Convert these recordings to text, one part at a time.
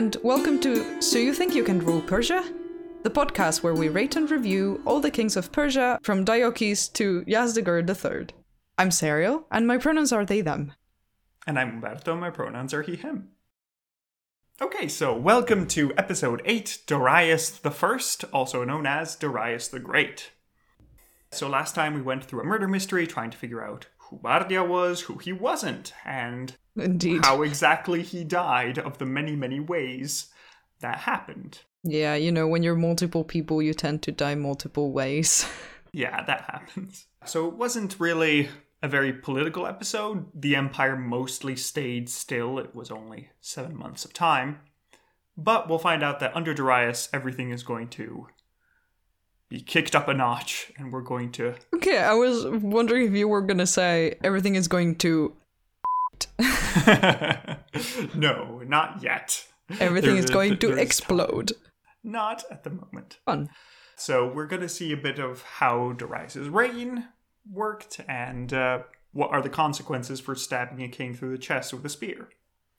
And welcome to So You Think You Can Rule Persia? The podcast where we rate and review all the kings of Persia from Diocles to Yazdegerd III. I'm Serial, and my pronouns are they, them. And I'm Umberto, my pronouns are he, him. Okay, so welcome to episode 8, Darius the First, also known as Darius the Great. So last time we went through a murder mystery trying to figure out who Bardia was, who he wasn't, and Indeed. how exactly he died of the many, many ways that happened. Yeah, you know, when you're multiple people, you tend to die multiple ways. Yeah, that happens. So it wasn't really a very political episode. The Empire mostly stayed still. It was only seven months of time. But we'll find out that under Darius, everything is going to be kicked up a notch, and we're going to. okay, I was wondering if you were gonna say everything is going to. no, not yet. Everything There- is going to there is explode. Not at the moment. Fun. So we're going to see a bit of how Darius's reign worked and uh, what are the consequences for stabbing a king through the chest with a spear.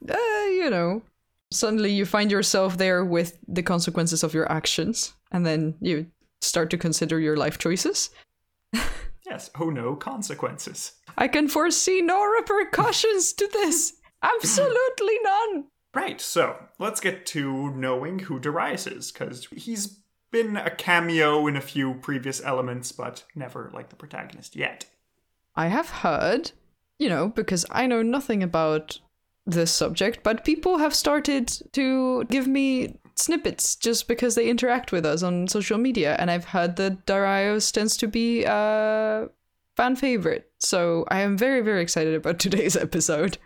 Uh, you know, suddenly you find yourself there with the consequences of your actions, and then you start to consider your life choices. Yes, oh no, consequences. I can foresee no repercussions to this. Absolutely none. Right, so let's get to knowing who Darius is, because he's been a cameo in a few previous elements, but never like the protagonist yet. I have heard, you know, because I know nothing about this subject, but people have started to give me snippets just because they interact with us on social media, and I've heard that Darius tends to be a fan favorite. So I am very, very excited about today's episode.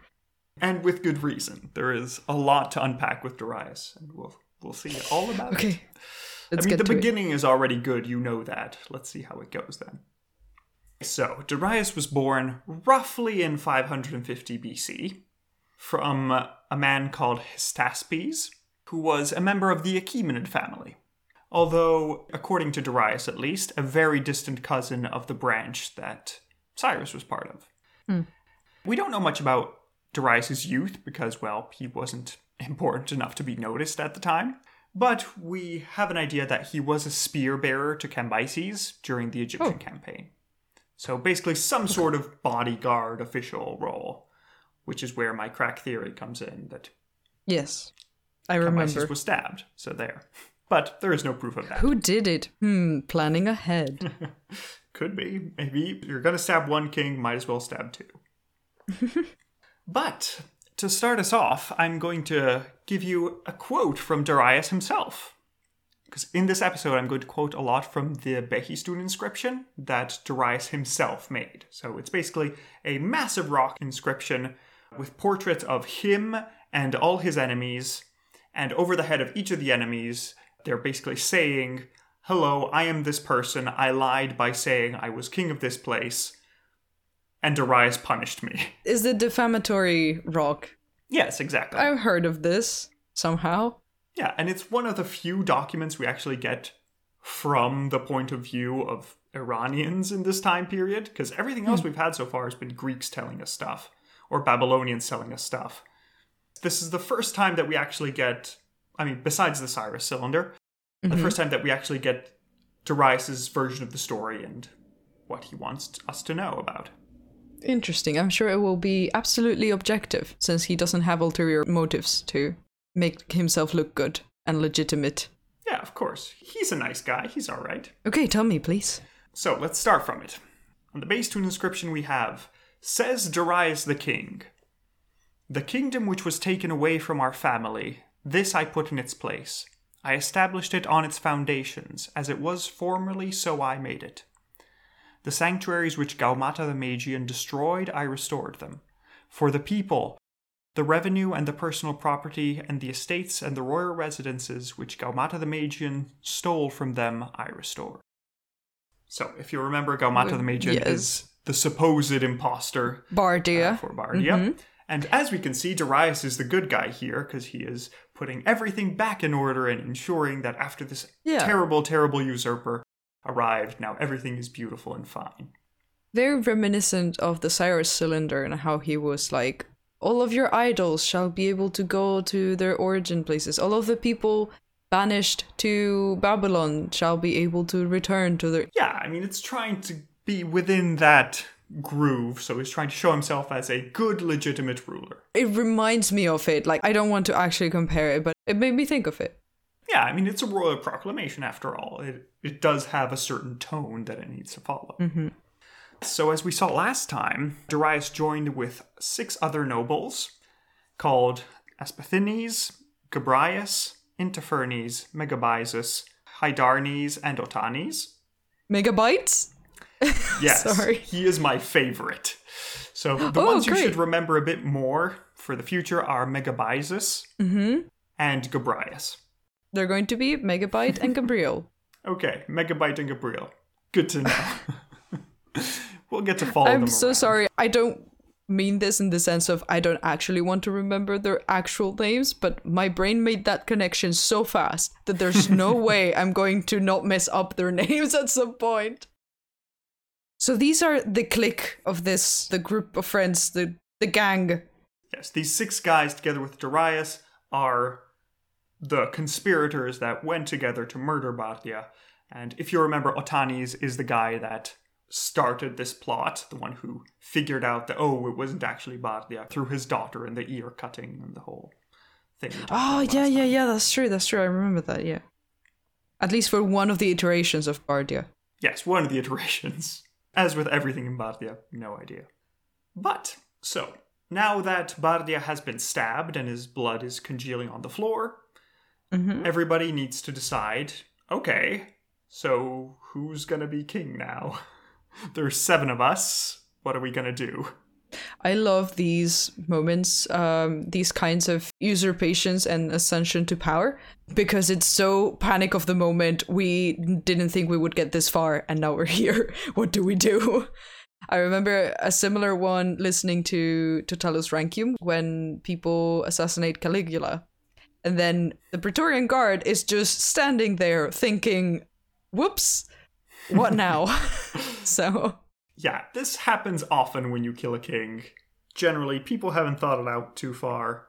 And with good reason. There is a lot to unpack with Darius, and we'll we'll see all about it. Okay, let's I mean, the beginning is already good, you know that. Let's see how it goes then. So, Darius was born roughly in 550 BC from a man called Hystaspes, who was a member of the Achaemenid family. Although, according to Darius at least, a very distant cousin of the branch that Cyrus was part of. Hmm. We don't know much about Darius's youth because, well, he wasn't important enough to be noticed at the time. But we have an idea that he was a spear bearer to Cambyses during the Egyptian Oh. campaign. So basically, some sort of bodyguard official role, which is where my crack theory comes in that yes, I remember. was stabbed. So there. But there is no proof of that. Who did it? Hmm, planning ahead. Could be. Maybe you're going to stab one king, might as well stab two. but to start us off, I'm going to give you a quote from Darius himself. Because in this episode, I'm going to quote a lot from the Behistun inscription that Darius himself made. So it's basically a massive rock inscription with portraits of him and all his enemies. And over the head of each of the enemies, they're basically saying, Hello, I am this person. I lied by saying I was king of this place. And Darius punished me. Is the defamatory rock? yes, exactly. I've heard of this somehow. Yeah, and it's one of the few documents we actually get from the point of view of Iranians in this time period, because everything hmm. else we've had so far has been Greeks telling us stuff, or Babylonians telling us stuff. This is the first time that we actually get, I mean, besides the Cyrus cylinder, the mm-hmm. first time that we actually get Darius's version of the story and what he wants us to know about. Interesting. I'm sure it will be absolutely objective since he doesn't have ulterior motives to make himself look good and legitimate. Yeah, of course. He's a nice guy. He's all right. Okay, tell me, please. So let's start from it. On the Behistun inscription we have Says Darius the King, The kingdom which was taken away from our family, this I put in its place. I established it on its foundations, as it was formerly, so I made it. The sanctuaries which Gaumata the Magian destroyed, I restored them. For the people, the revenue and the personal property, and the estates and the royal residences which Gaumata the Magian stole from them, I restored. So, if you remember, Gaumata the Magian yes. is the supposed imposter Bardia. uh, for Bardia. And as we can see, Darius is the good guy here because he is putting everything back in order and ensuring that after this Yeah. terrible, terrible usurper arrived, now everything is beautiful and fine. Very reminiscent of the Cyrus cylinder and how he was like all of your idols shall be able to go to their origin places. All of the people banished to Babylon shall be able to return to their. Yeah, I mean, it's trying to be within that groove, so he's trying to show himself as a good, legitimate ruler. It reminds me of it. Like, I don't want to actually compare it, but it made me think of it. Yeah, I mean, it's a royal proclamation after all. It, it does have a certain tone that it needs to follow. Mm-hmm. So, as we saw last time, Darius joined with six other nobles called Aspathines, Gabrias, Intaphernes, Megabyzus, Hydarnes, and Otanes. Megabytes? Yes, Sorry. he is my favorite. So the Oh, ones you should remember a bit more for the future are Megabyzus Mm-hmm. and Gabrias. They're going to be Megabyte and Gabriel. Okay, Megabyte and Gabriel. Good to know. we'll get to follow them. I'm so around. sorry. I don't mean this in the sense of I don't actually want to remember their actual names, but my brain made that connection so fast that there's no way I'm going to not mess up their names at some point. So these are the clique of this, the group of friends, the the gang. Yes, these six guys, together with Darius, are the conspirators that went together to murder Bardia. And if you remember, Otanes is the guy that started this plot, the one who figured out that, oh, it wasn't actually Bardia, through his daughter and the ear cutting and the whole thing. Oh yeah, yeah, time. yeah. That's true. That's true. I remember that. Yeah. At least for one of the iterations of Bardia. Yes, one of the iterations. As with everything in Bardia, no idea. But, so, now that Bardia has been stabbed and his blood is congealing on the floor, Mm-hmm. everybody needs to decide okay, so who's gonna be king now? There's seven of us. What are we gonna do? I love these moments, um, these kinds of usurpations and ascension to power, because it's so panic of the moment. We didn't think we would get this far, and now we're here. What do we do? I remember a similar one listening to to Tullus Rankium when people assassinate Caligula, and then the Praetorian Guard is just standing there thinking, "Whoops, what now?" so Yeah, this happens often when you kill a king. Generally, people haven't thought it out too far,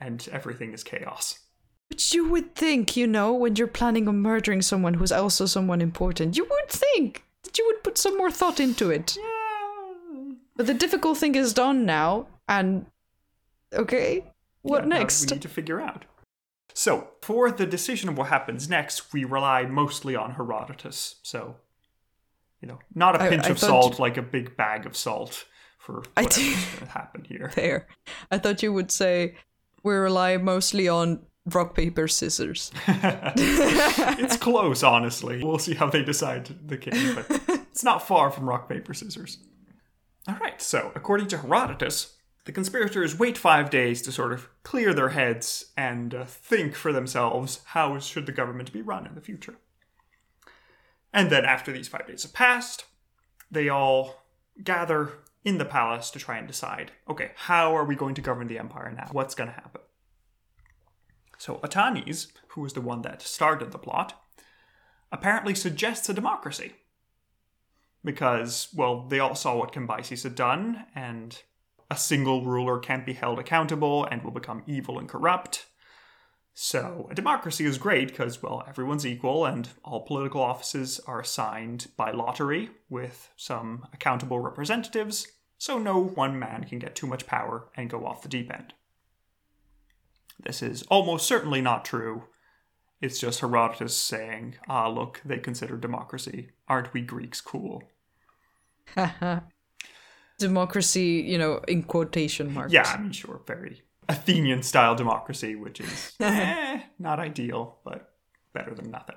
and everything is chaos. But you would think, you know, when you're planning on murdering someone who's also someone important, you would think that you would put some more thought into it. Yeah. But the difficult thing is done now, and okay, what Yeah, next? We need to figure out. So, for the decision of what happens next, we rely mostly on Herodotus. So, you know, not a pinch I of salt you- like a big bag of salt for I whatever's do- going to happen here. There. I thought you would say we rely mostly on rock, paper, scissors. it's close, honestly. We'll see how they decide the king, but it's not far from rock, paper, scissors. All right, so according to Herodotus, the conspirators wait five days to sort of clear their heads and uh, think for themselves how should the government be run in the future. And then after these five days have passed, they all gather in the palace to try and decide okay, how are we going to govern the empire now? What's going to happen? So Otanes, who was the one that started the plot, apparently suggests a democracy. Because, well, they all saw what Cambyses had done, and a single ruler can't be held accountable and will become evil and corrupt. So, a democracy is great because, well, everyone's equal and all political offices are assigned by lottery with some accountable representatives, so no one man can get too much power and go off the deep end. This is almost certainly not true. It's just Herodotus saying, ah, look, they consider democracy. Aren't we Greeks cool? Democracy, you know, in quotation marks. Yeah, I mean, sure, very Athenian style democracy, which is eh, not ideal, but better than nothing.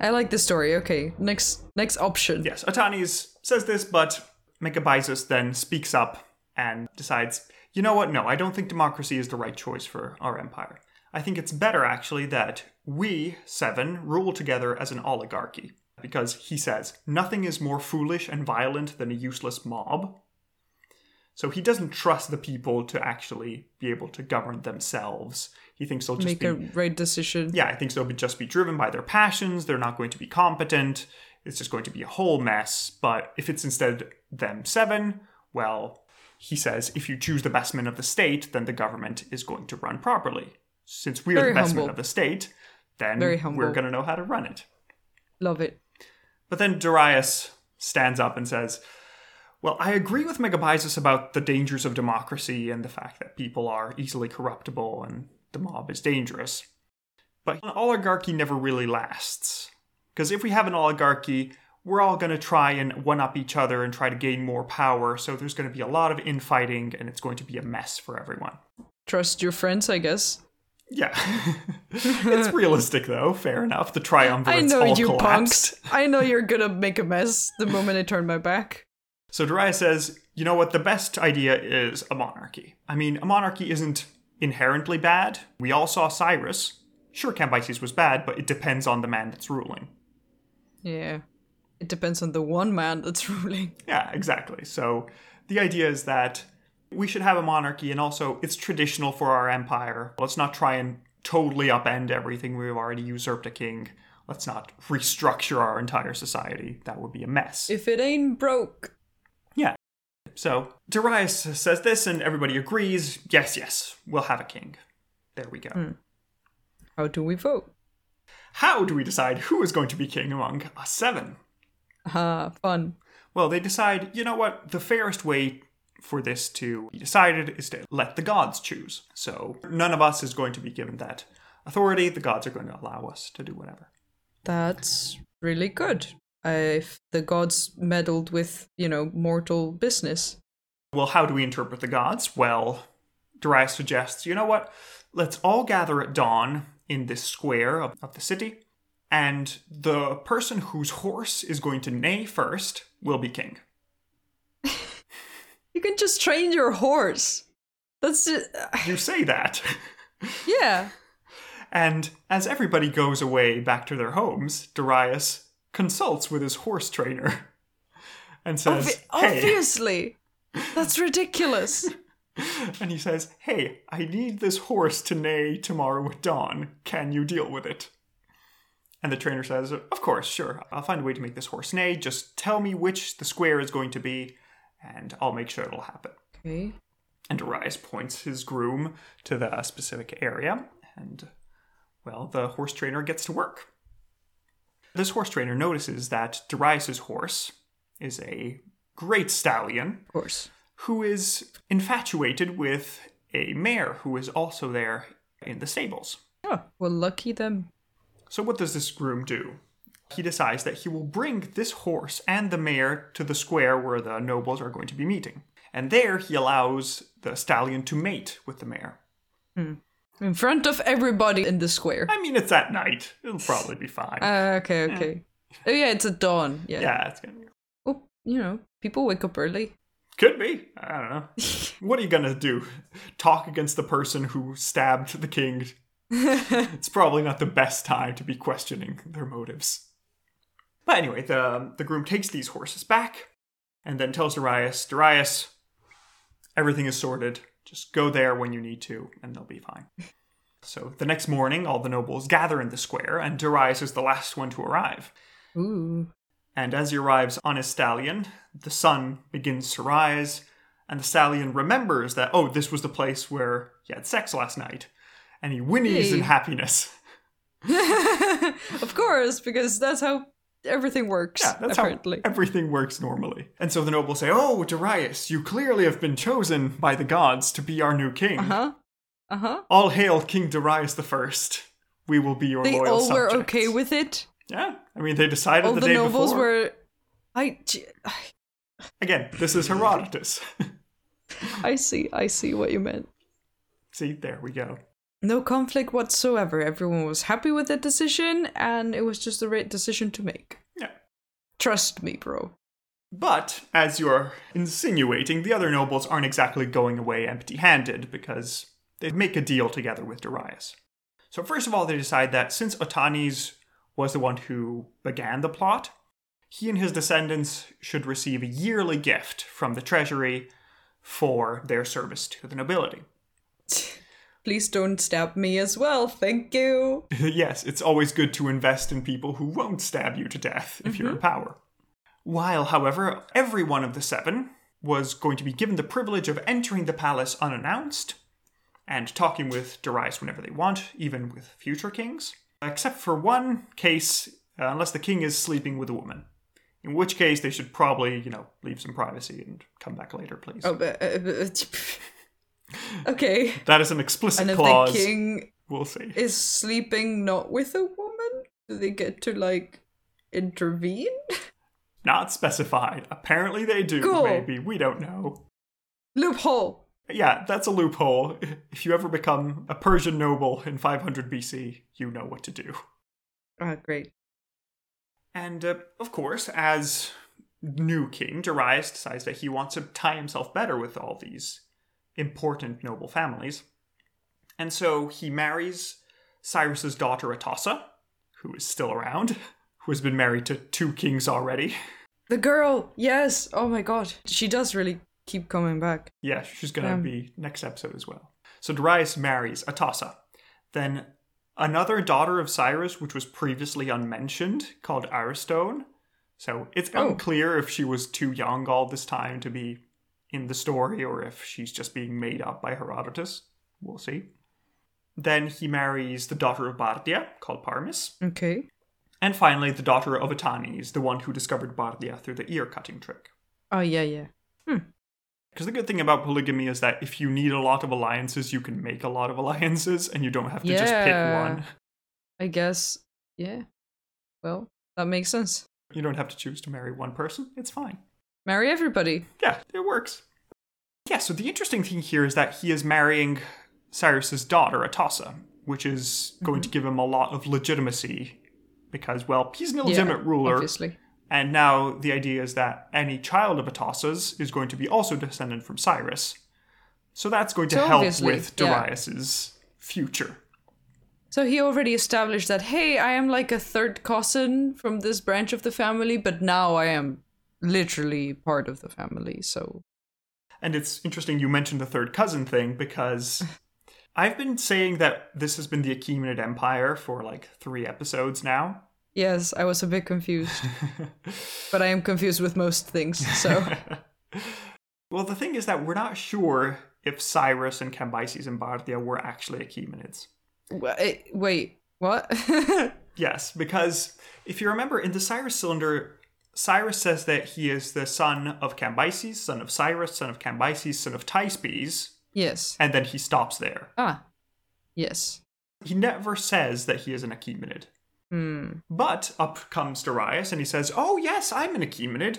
I like the story. Okay, next next option. Yes, Otanes says this, but Megabyzus then speaks up and decides, you know what? No, I don't think democracy is the right choice for our empire. I think it's better, actually, that we, seven, rule together as an oligarchy. Because he says, nothing is more foolish and violent than a useless mob. So he doesn't trust the people to actually be able to govern themselves. He thinks they'll just Make be a right decision. yeah, I think they'll be, just be driven by their passions. They're not going to be competent. It's just going to be a whole mess. But if it's instead them seven, well, he says if you choose the best men of the state, then the government is going to run properly. Since we're Very the best men of the state, then we're going to know how to run it. Love it. But then Darius stands up and says, Well, I agree with Megabyzus about the dangers of democracy and the fact that people are easily corruptible and the mob is dangerous. But an oligarchy never really lasts. Because if we have an oligarchy, we're all going to try and one up each other and try to gain more power, so there's going to be a lot of infighting and it's going to be a mess for everyone. Trust your friends, I guess. Yeah. it's realistic, though. Fair enough. The triumvirate's I know all you collapsed. punks. I know you're gonna make a mess the moment I turn my back. So Darius says, you know what, the best idea is a monarchy. I mean, a monarchy isn't inherently bad. We all saw Cyrus. Sure, Cambyses was bad, but it depends on the man that's ruling. Yeah. It depends on the one man that's ruling. Yeah, exactly. So the idea is that we should have a monarchy, and also it's traditional for our empire. Let's not try and totally upend everything. We've already usurped a king. Let's not restructure our entire society. That would be a mess. If it ain't broke. So Darius says this, and everybody agrees. Yes, yes, we'll have a king. There we go. How do we vote? How do we decide who is going to be king among us seven? Ah, fun. Well, they decide, you know what, the fairest way for this to be decided is to let the gods choose. So none of us is going to be given that authority. The gods are going to allow us to do whatever. That's really good. If the gods meddled with, you know, mortal business. Well, how do we interpret the gods? Well, Darius suggests, you know what? Let's all gather at dawn in this square of, of the city, and the person whose horse is going to neigh first will be king. You can just train your horse. That's just, uh, You say that. yeah. and as everybody goes away back to their homes, Darius consults with his horse trainer and says, Obvi- Hey, obviously. That's ridiculous. and he says, Hey, I need this horse to neigh tomorrow at dawn. Can you deal with it? And the trainer says, Of course, sure. I'll find a way to make this horse neigh. Just tell me which the square is going to be, and I'll make sure it'll happen. Okay. And Darius points his groom to the specific area, and, well, the horse trainer gets to work. This horse trainer notices that Darius's horse is a great stallion Of course. who is infatuated with a mare who is also there in the stables. Oh, well, lucky them. So, what does this groom do? He decides that he will bring this horse and the mare to the square where the nobles are going to be meeting. And there he allows the stallion to mate with the mare. Hmm. In front of everybody in the square. I mean, it's at night. It'll probably be fine. Uh, okay, okay. Oh, yeah, it's a dawn. Yeah. yeah, it's gonna be. Oh, you know, people wake up early. Could be. I don't know. what are you gonna do? Talk against the person who stabbed the king? it's probably not the best time to be questioning their motives. But anyway, the the groom takes these horses back and then tells Darius, Darius, everything is sorted. Just go there when you need to, and they'll be fine. So the next morning, all the nobles gather in the square, and Darius is the last one to arrive. Ooh. And as he arrives on his stallion, the sun begins to rise, and the stallion remembers that, oh, this was the place where he had sex last night. And he whinnies in happiness. of course, because that's how everything works, Yeah, that's apparently. how everything works normally. And so the nobles say, oh, Darius, you clearly have been chosen by the gods to be our new king. Huh? Uh huh. All hail King Darius the First. We will be your They loyal all were okay with it. Yeah, I mean, they decided All the, the, day nobles before. were. I, Again, this is Herodotus. I see. I see what you meant. See, there we go. No conflict whatsoever. Everyone was happy with the decision, and it was just the right decision to make. Yeah. Trust me, bro. But, as you're insinuating, the other nobles aren't exactly going away empty handed because they make a deal together with Darius. So, first of all, they decide that since Otanes was the one who began the plot, he and his descendants should receive a yearly gift from the treasury for their service to the nobility. Please don't stab me as well. Thank you. yes, it's always good to invest in people who won't stab you to death if you're in power. While, however, every one of the seven was going to be given the privilege of entering the palace unannounced and talking with Darius whenever they want, even with future kings, except for one case, uh, unless the king is sleeping with a woman. In which case, they should probably, you know, leave some privacy and come back later, please. Oh, but, uh, but- okay. That is an explicit And if clause. the king We'll see. is sleeping not with a woman, do they get to like intervene? Not specified. Apparently they do, Cool. maybe. We don't know. Loophole. Yeah, that's a loophole. If you ever become a Persian noble in 500 BC, you know what to do. Ah, great. And uh, of course, as new king, Darius decides that he wants to tie himself better with all these important noble families. And so he marries Cyrus's daughter Atossa, who is still around, who has been married to two kings already. The girl, yes. Oh my god, she does really keep coming back. Yeah, she's gonna Um, be next episode as well. So Darius marries Atossa. Then another daughter of Cyrus, which was previously unmentioned, called Aristone. So it's Oh. unclear if she was too young all this time to be in the story or if she's just being made up by Herodotus. We'll see. Then he marries the daughter of Bardia, called Parmis. Okay. And finally, the daughter of Otanes, the one who discovered Bardia through the ear cutting trick. Oh yeah, yeah. Hmm. Because the good thing about polygamy is that if you need a lot of alliances, you can make a lot of alliances and you don't have to just pick Yeah. one. I guess. Yeah. Well, that makes sense. You don't have to choose to marry one person. It's fine. Marry everybody. Yeah, it works. Yeah, so the interesting thing here is that he is marrying Cyrus's daughter, Atossa, which is going to mm-hmm. give him a lot of legitimacy because, well, he's an illegitimate ruler. Obviously. And now the idea is that any child of Atossa's is going to be also descended from Cyrus. So that's going to So help with yeah. Darius's future. So he already established that, hey, I am like a third cousin from this branch of the family, but now I am literally part of the family. So And it's interesting you mentioned the third cousin thing because I've been saying that this has been the Achaemenid Empire for like three episodes now. yes, I was a bit confused, but I am confused with most things. So Well, the thing is that we're not sure if Cyrus and Cambyses and Bardia were actually Achaemenids. wait, eh, wait what? Yes, because if you remember in the Cyrus cylinder, Cyrus says that he is the son of Cambyses, son of Cyrus, son of Cambyses, son of Teispes, yes. and then he stops there. Ah, yes. He never says that he is an Achaemenid. Hmm. But up comes Darius and he says, Oh, yes, I'm an Achaemenid.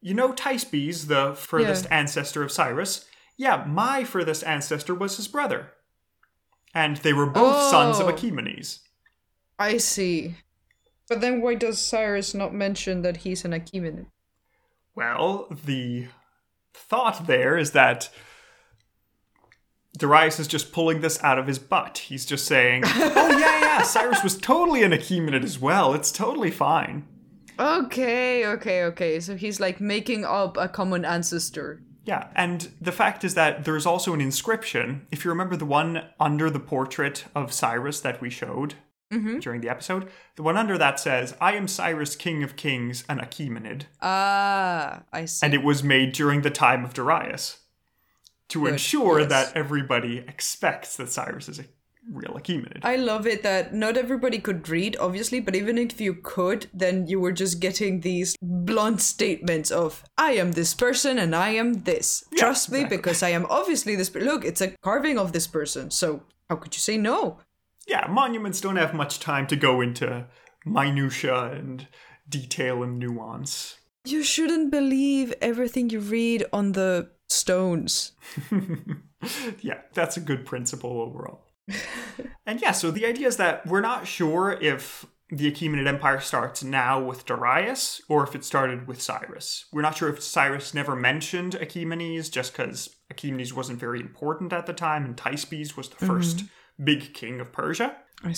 You know Teispes, the furthest ancestor of Cyrus? Yeah, my furthest ancestor was his brother. And they were both sons of Oh. Achaemenes. I see. But then why does Cyrus not mention that he's an Achaemenid? Well, the thought there is that Darius is just pulling this out of his butt. He's just saying, Oh, yeah, yeah, Cyrus was totally an Achaemenid as well. It's totally fine. Okay, okay, okay. So he's like making up a common ancestor. Yeah, and the fact is that there's also an inscription. If you remember the one under the portrait of Cyrus that we showed during the episode, the one under that says, I am Cyrus, king of kings, an Achaemenid. Ah, I see. And it was made during the time of Darius to Good, ensure yes. that everybody expects that Cyrus is a real Achaemenid. I love it that not everybody could read, obviously, but even if you could, then you were just getting these blunt statements of, I am this person and I am this. Yeah, Trust me, exactly. because I am obviously this. Look, it's a carving of this person. So how could you say no? Yeah, monuments don't have much time to go into minutia and detail and nuance. You shouldn't believe everything you read on the stones. yeah, that's a good principle overall. and yeah, so the idea is that we're not sure if the Achaemenid Empire starts now with Darius or if it started with Cyrus. We're not sure if Cyrus never mentioned Achaemenes just because Achaemenes wasn't very important at the time and Teispes was the mm-hmm. 1st big king of Persia,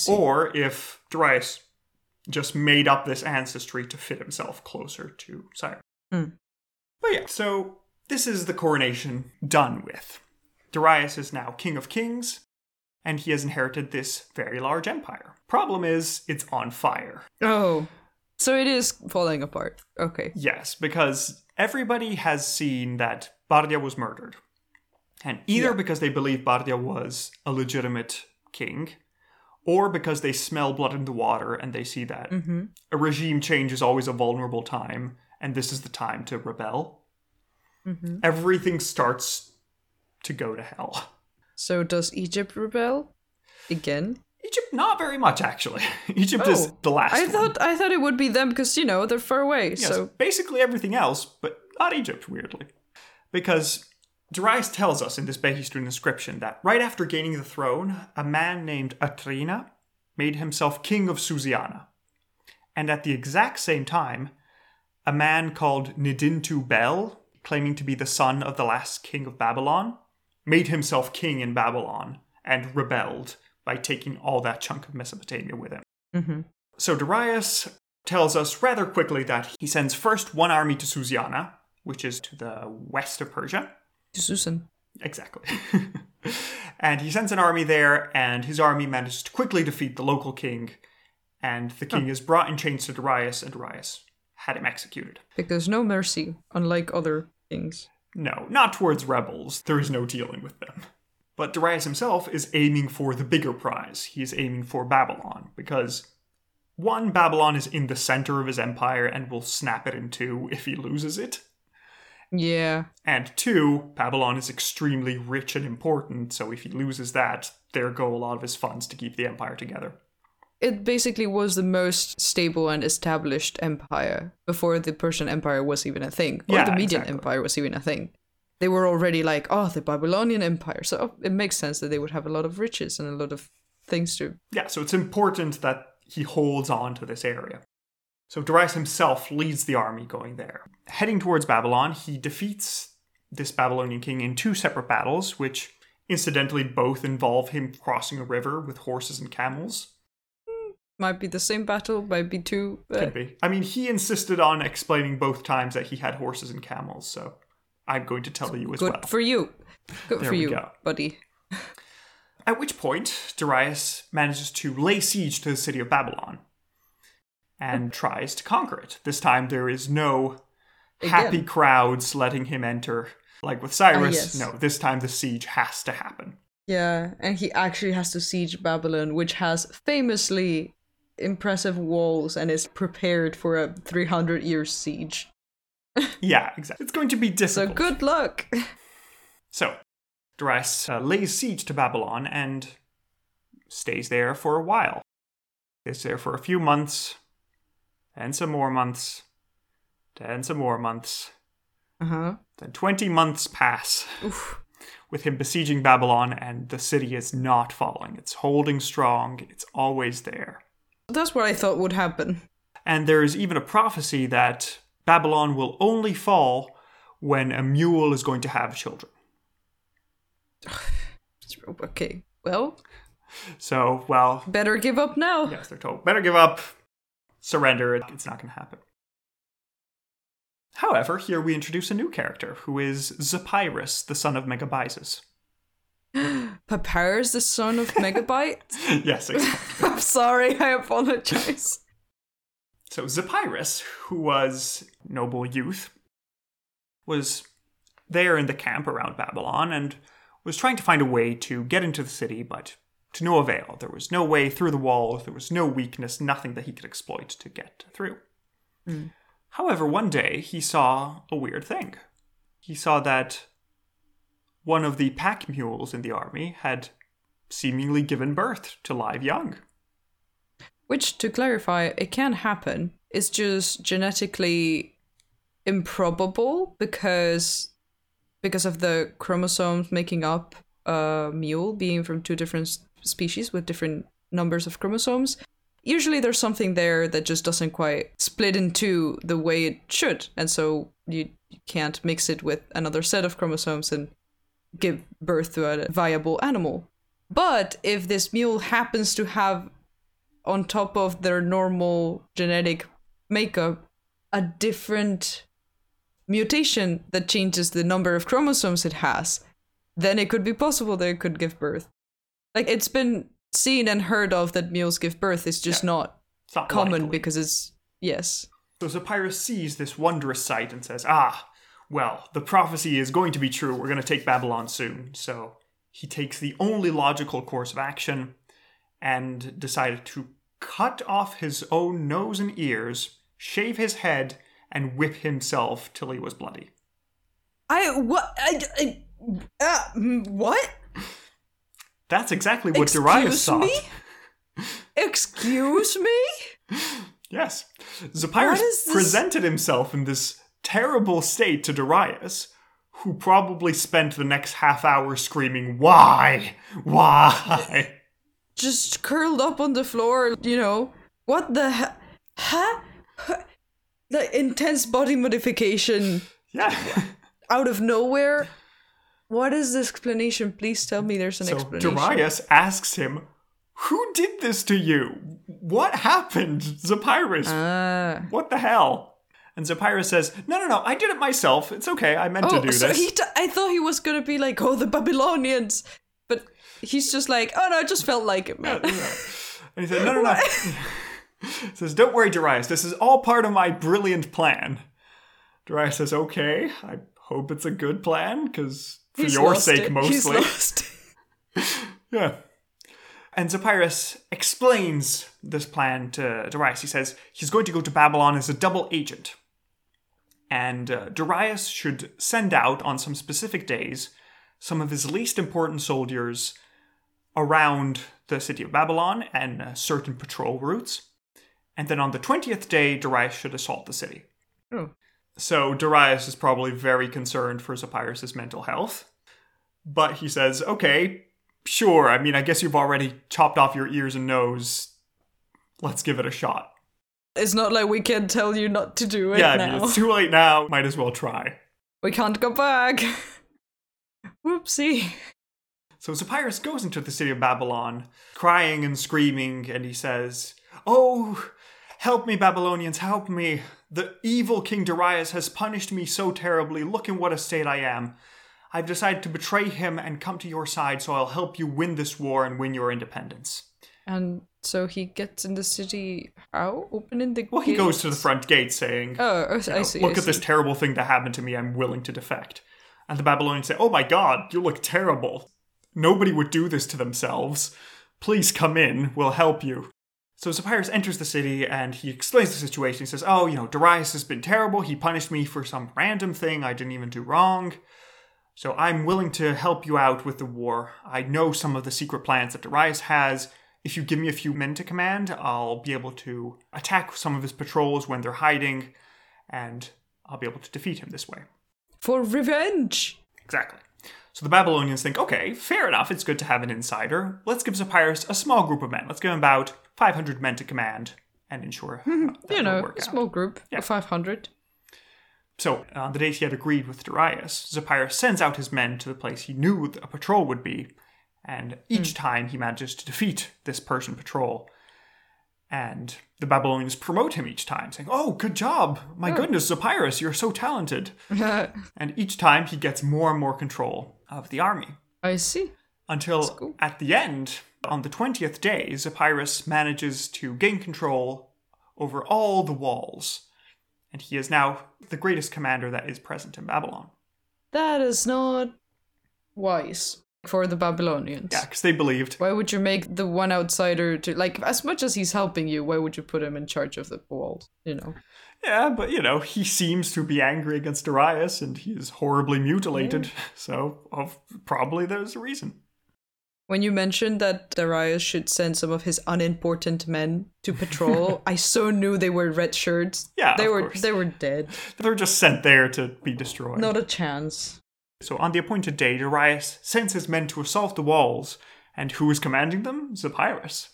or if Darius just made up this ancestry to fit himself closer to Cyrus. Hmm. But yeah, so this is the coronation done with. Darius is now king of kings, and he has inherited this very large empire. Problem is, it's on fire. Oh. So it is falling apart. Okay. Yes, because everybody has seen that Bardia was murdered. And either Yeah. because they believe Bardia was a legitimate king, or because they smell blood in the water and they see that Mm-hmm. a regime change is always a vulnerable time, and this is the time to rebel, Mm-hmm. everything starts to go to hell. So does Egypt rebel again? Egypt, not very much actually. Egypt is Oh, the last. I one. thought I thought it would be them because you know they're far away. Yes, So basically everything else, but not Egypt, weirdly. Because Darius tells us in this Behistun inscription that right after gaining the throne, a man named Atrina made himself king of Susiana. And at the exact same time, a man called Nidintu Bel, claiming to be the son of the last king of Babylon, made himself king in Babylon and rebelled by taking all that chunk of Mesopotamia with him. Mhm. So Darius tells us rather quickly that he sends first one army to Susiana, which is to the west of Persia. Susan. Exactly. and he sends an army there, and his army manages to quickly defeat the local king. And the king is brought in chains to Darius, and Darius had him executed. Because no mercy, unlike other kings. No, not towards rebels. There is no dealing with them. But Darius himself is aiming for the bigger prize. He is aiming for Babylon, because one, Babylon is in the center of his empire and will snap it in two if he loses it. Yeah. And two, Babylon is extremely rich and important, so if he loses that, there go a lot of his funds to keep the empire together. It basically was the most stable and established empire before the Persian Empire was even a thing, or Yeah, the Median exactly. Empire was even a thing. They were already like, oh, the Babylonian Empire. So it makes sense that they would have a lot of riches and a lot of things to. Yeah, so it's important that he holds on to this area. So Darius himself leads the army going there. Heading towards Babylon, he defeats this Babylonian king in two separate battles, which incidentally both involve him crossing a river with horses and camels. Might be the same battle, might be two. uh, Could be. I mean, he insisted on explaining both times that he had horses and camels, so I'm going to tell you as good well. for you. Good There for you, go. buddy. At which point, Darius manages to lay siege to the city of Babylon and tries to conquer it. This time, there is no happy Again. crowds letting him enter. Like with Cyrus, yes. no, this time the siege has to happen. Yeah, and he actually has to siege Babylon, which has famously impressive walls and is prepared for a 300 year siege. Yeah, exactly. It's going to be difficult. So good luck. So, Darius uh, lays siege to Babylon and stays there for a while. Stays there for a few months, and some more months, and some more months. Uh huh. Then 20 months pass Oof. with him besieging Babylon, and the city is not falling. It's holding strong, it's always there. That's what I thought would happen. And there is even a prophecy that Babylon will only fall when a mule is going to have children. Okay, well, So, well, better give up now. yes, they're told, better give up, surrender, it- it's not going to happen. However, here we introduce a new character who is Zopyrus, the son of Megabyzus. Papyrus, the son of Megabyte? yes, exactly. I'm sorry, I apologize. So Zopyrus, who was noble youth, was there in the camp around Babylon and was trying to find a way to get into the city, but to no avail. There was no way through the walls, there was no weakness, nothing that he could exploit to get through. Hmm. However, one day he saw a weird thing. He saw that one of the pack mules in the army had seemingly given birth to live young. Which, to clarify, it can happen. It's just genetically improbable because because of the chromosomes making up a mule being from two different species with different numbers of chromosomes. Usually there's something there that just doesn't quite split in two the way it should, and so you, can't mix it with another set of chromosomes and give birth to a viable animal. But if this mule happens to have on top of their normal genetic makeup a different mutation that changes the number of chromosomes it has, then it could be possible that it could give birth. Like it's been seen and heard of that mules give birth. It's just Yeah. not It's not common likely. because it's yes. So Zopyrus sees this wondrous sight and says, Ah, well, the prophecy is going to be true. We're going to take Babylon soon. So he takes the only logical course of action and decided to cut off his own nose and ears, shave his head, and whip himself till he was bloody. I what? I, I uh, mm, what? That's exactly what Darius Excuse thought. me? Excuse me? Yes. Zopyrus What is this- presented himself in this terrible state to Darius, who probably spent the next half hour screaming, Why? Why? Just curled up on the floor, you know. What the he- huh? Huh? The intense body modification Yeah. out of nowhere. What is the explanation? Please tell me there's an So explanation. Darius asks him, Who did this to you? What happened, Zopyrus? Ah. what the hell? And Zopyrus says, No, no, no, I did it myself. It's okay. I meant to Oh, do so this. he t- I thought he was gonna be like, oh, the Babylonians. But he's just like, oh no, I just felt like it, man. And he said, No, no, no. he says, Don't worry, Darius. This is all part of my brilliant plan. Darius says, Okay, I hope it's a good plan, because for He's your lost sake it. He's mostly. lost. Yeah. And Zopyrus explains this plan to Darius. He says he's going to go to Babylon as a double agent. And uh, Darius should send out on some specific days some of his least important soldiers around the city of Babylon and uh, certain patrol routes. And then on the 20th day, Darius should assault the city. Oh. So Darius is probably very concerned for Zopyrus' mental health. But he says, okay, sure. I mean, I guess you've already chopped off your ears and nose. Let's give it a shot. It's not like we can tell you not to do it yeah, I now. mean, it's too late now. Might as well try. we can't go back. Whoopsie. So Zopyrus goes into the city of Babylon, crying and screaming, and he says, Oh, help me, Babylonians, help me. The evil King Darius has punished me so terribly. Look in what a state I am. I've decided to betray him and come to your side, so I'll help you win this war and win your independence. And so he gets in the city. How? Opening the gate. Well, he goes to the front gate saying, Oh, I you oh, know, see. Look I at this terrible thing that happened to me. I'm willing to defect. And the Babylonians say, Oh my god, you look terrible. Nobody would do this to themselves. Please come in. We'll help you. So Zopyrus enters the city and he explains the situation. He says, Oh, you know, Darius has been terrible. He punished me for some random thing I didn't even do wrong. So I'm willing to help you out with the war. I know some of the secret plans that Darius has. If you give me a few men to command, I'll be able to attack some of his patrols when they're hiding, and I'll be able to defeat him this way. For revenge. Exactly. So the Babylonians think, okay, fair enough, it's good to have an insider. Let's give Zopyrus a small group of men. Let's give him about 500 men to command and ensure mm-hmm. uh, that You it'll know, a out. small group of 500. So, on the date he had agreed with Darius, Zopyrus sends out his men to the place he knew a patrol would be, and mm. each time he manages to defeat this Persian patrol. And the Babylonians promote him each time, saying, Oh, good job! My oh. goodness, Zopyrus, you're so talented! and each time he gets more and more control of the army. I see. Until cool. at the end, on the 20th day, Zopyrus manages to gain control over all the walls. And he is now the greatest commander that is present in Babylon. That is not wise for the Babylonians. Yeah, because they believed, Why would you make the one outsider to like as much as he's helping you? Why would you put him in charge of the walls? You know. yeah, but you know, he seems to be angry against Darius and he is horribly mutilated. So, of, probably there's a reason. When you mentioned that Darius should send some of his unimportant men to patrol, I so knew they were red shirts. Yeah, they were course. they were dead. They're just sent there to be destroyed. Not a chance. So on the appointed day, Darius sends his men to assault the walls, and who is commanding them? Zopyrus.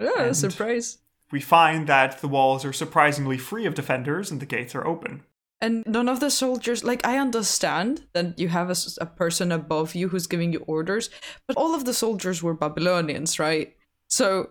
Yeah, surprise. We find that the walls are surprisingly free of defenders and the gates are open. And none of the soldiers, like, I understand that you have a person above you who's giving you orders, but all of the soldiers were Babylonians, right? So,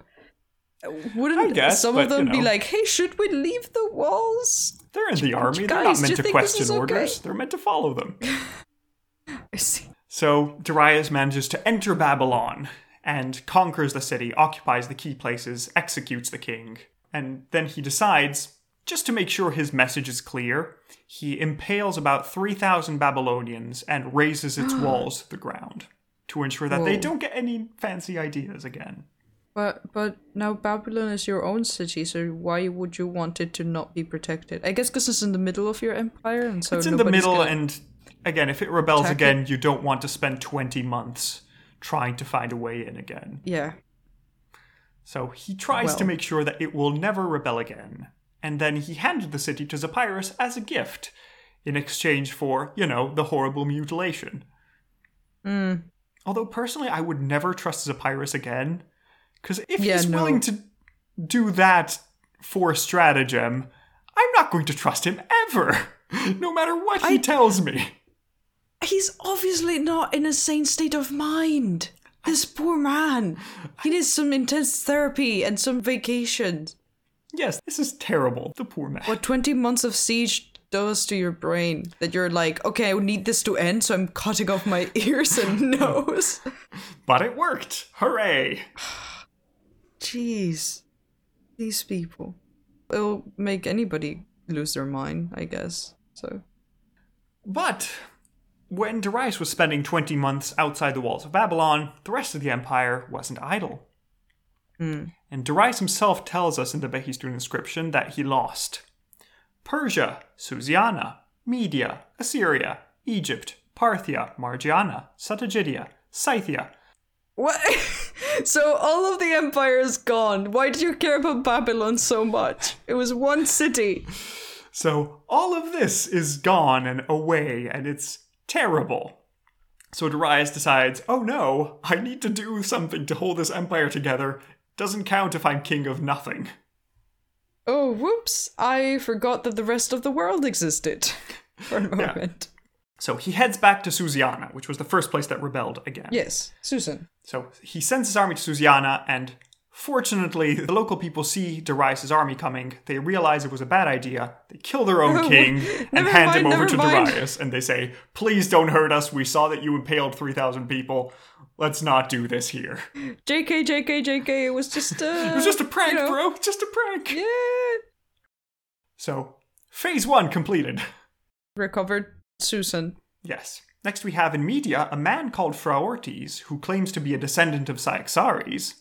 wouldn't guess, some but, of them you be like, hey, should we leave the walls? They're in the army, they're not meant to question okay? orders, they're meant to follow them. I see. So Darius manages to enter Babylon and conquers the city, occupies the key places, executes the king, and then he decides just to make sure his message is clear, he impales about 3,000 Babylonians and razes its walls to the ground to ensure that they don't get any fancy ideas again. But but now Babylon is your own city, so why would you want it to not be protected? I guess because it's in the middle of your empire, and so It's in the middle, and again, if it rebels again, you don't want to spend 20 months trying to find a way in again. yeah, So he tries to make sure that it will never rebel again. And then he handed the city to Zopyrus as a gift in exchange for, you know, the horrible mutilation. Mm. Although personally, I would never trust Zopyrus again. Because if Yeah, he's no. willing to do that for stratagem, I'm not going to trust him ever, no matter what he I- tells me. he's obviously not in a sane state of mind. This poor man, he needs some intense therapy and some vacation. Yes, this is terrible. The poor man. What twenty months of siege does to your brain that you're like, okay, I need this to end, so I'm cutting off my ears and nose. But it worked. Hooray. Jeez. These people. It'll make anybody lose their mind, I guess. So. But when Darius was spending 20 months outside the walls of Babylon, the rest of the empire wasn't idle. Hmm. And Darius himself tells us in the Behistun inscription that he lost Persia, Susiana, Media, Assyria, Egypt, Parthia, Margiana, Sattagidia, Scythia. What? so all of the empire is gone. Why do you care about Babylon so much? It was one city. So all of this is gone and away, and it's terrible. So Darius decides, oh no, I need to do something to hold this empire together. Doesn't count if I'm king of nothing. Oh, whoops. I forgot that the rest of the world existed for a moment. So he heads back to Susiana, which was the first place that rebelled again. Yes, Susan. So he sends his army to Susiana, and fortunately, the local people see Darius's army coming. They realize it was a bad idea. They kill their own No, king and hand him over to mind. Darius, and they say, Please don't hurt us. We saw that you impaled 3,000 people. Let's not do this here. JK, JK, JK. It was just uh, It was just a prank, you know, bro. Just a prank. Yeah. So, phase one completed. Recovered Susan. Yes. Next, we have in media a man called Phraortes who claims to be a descendant of Cyaxares,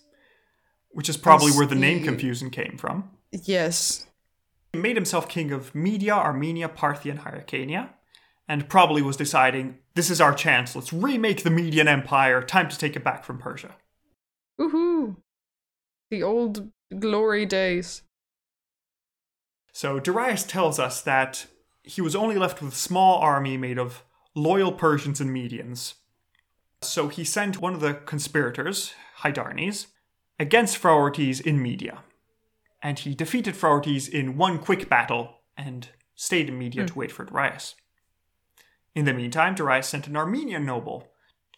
which is probably where the name confusion came from. Yes. He made himself king of Media, Armenia, Parthia, and Hyrcania, and probably was deciding this is our chance. Let's remake the Median Empire. Time to take it back from Persia. Woohoo. The old glory days. So Darius tells us that he was only left with a small army made of loyal Persians and Medians. So he sent one of the conspirators, Hydarnes, against Phraortes in Media. And he defeated Phraortes in one quick battle and stayed in Media hmm. to wait for Darius. In the meantime, Darius sent an Armenian noble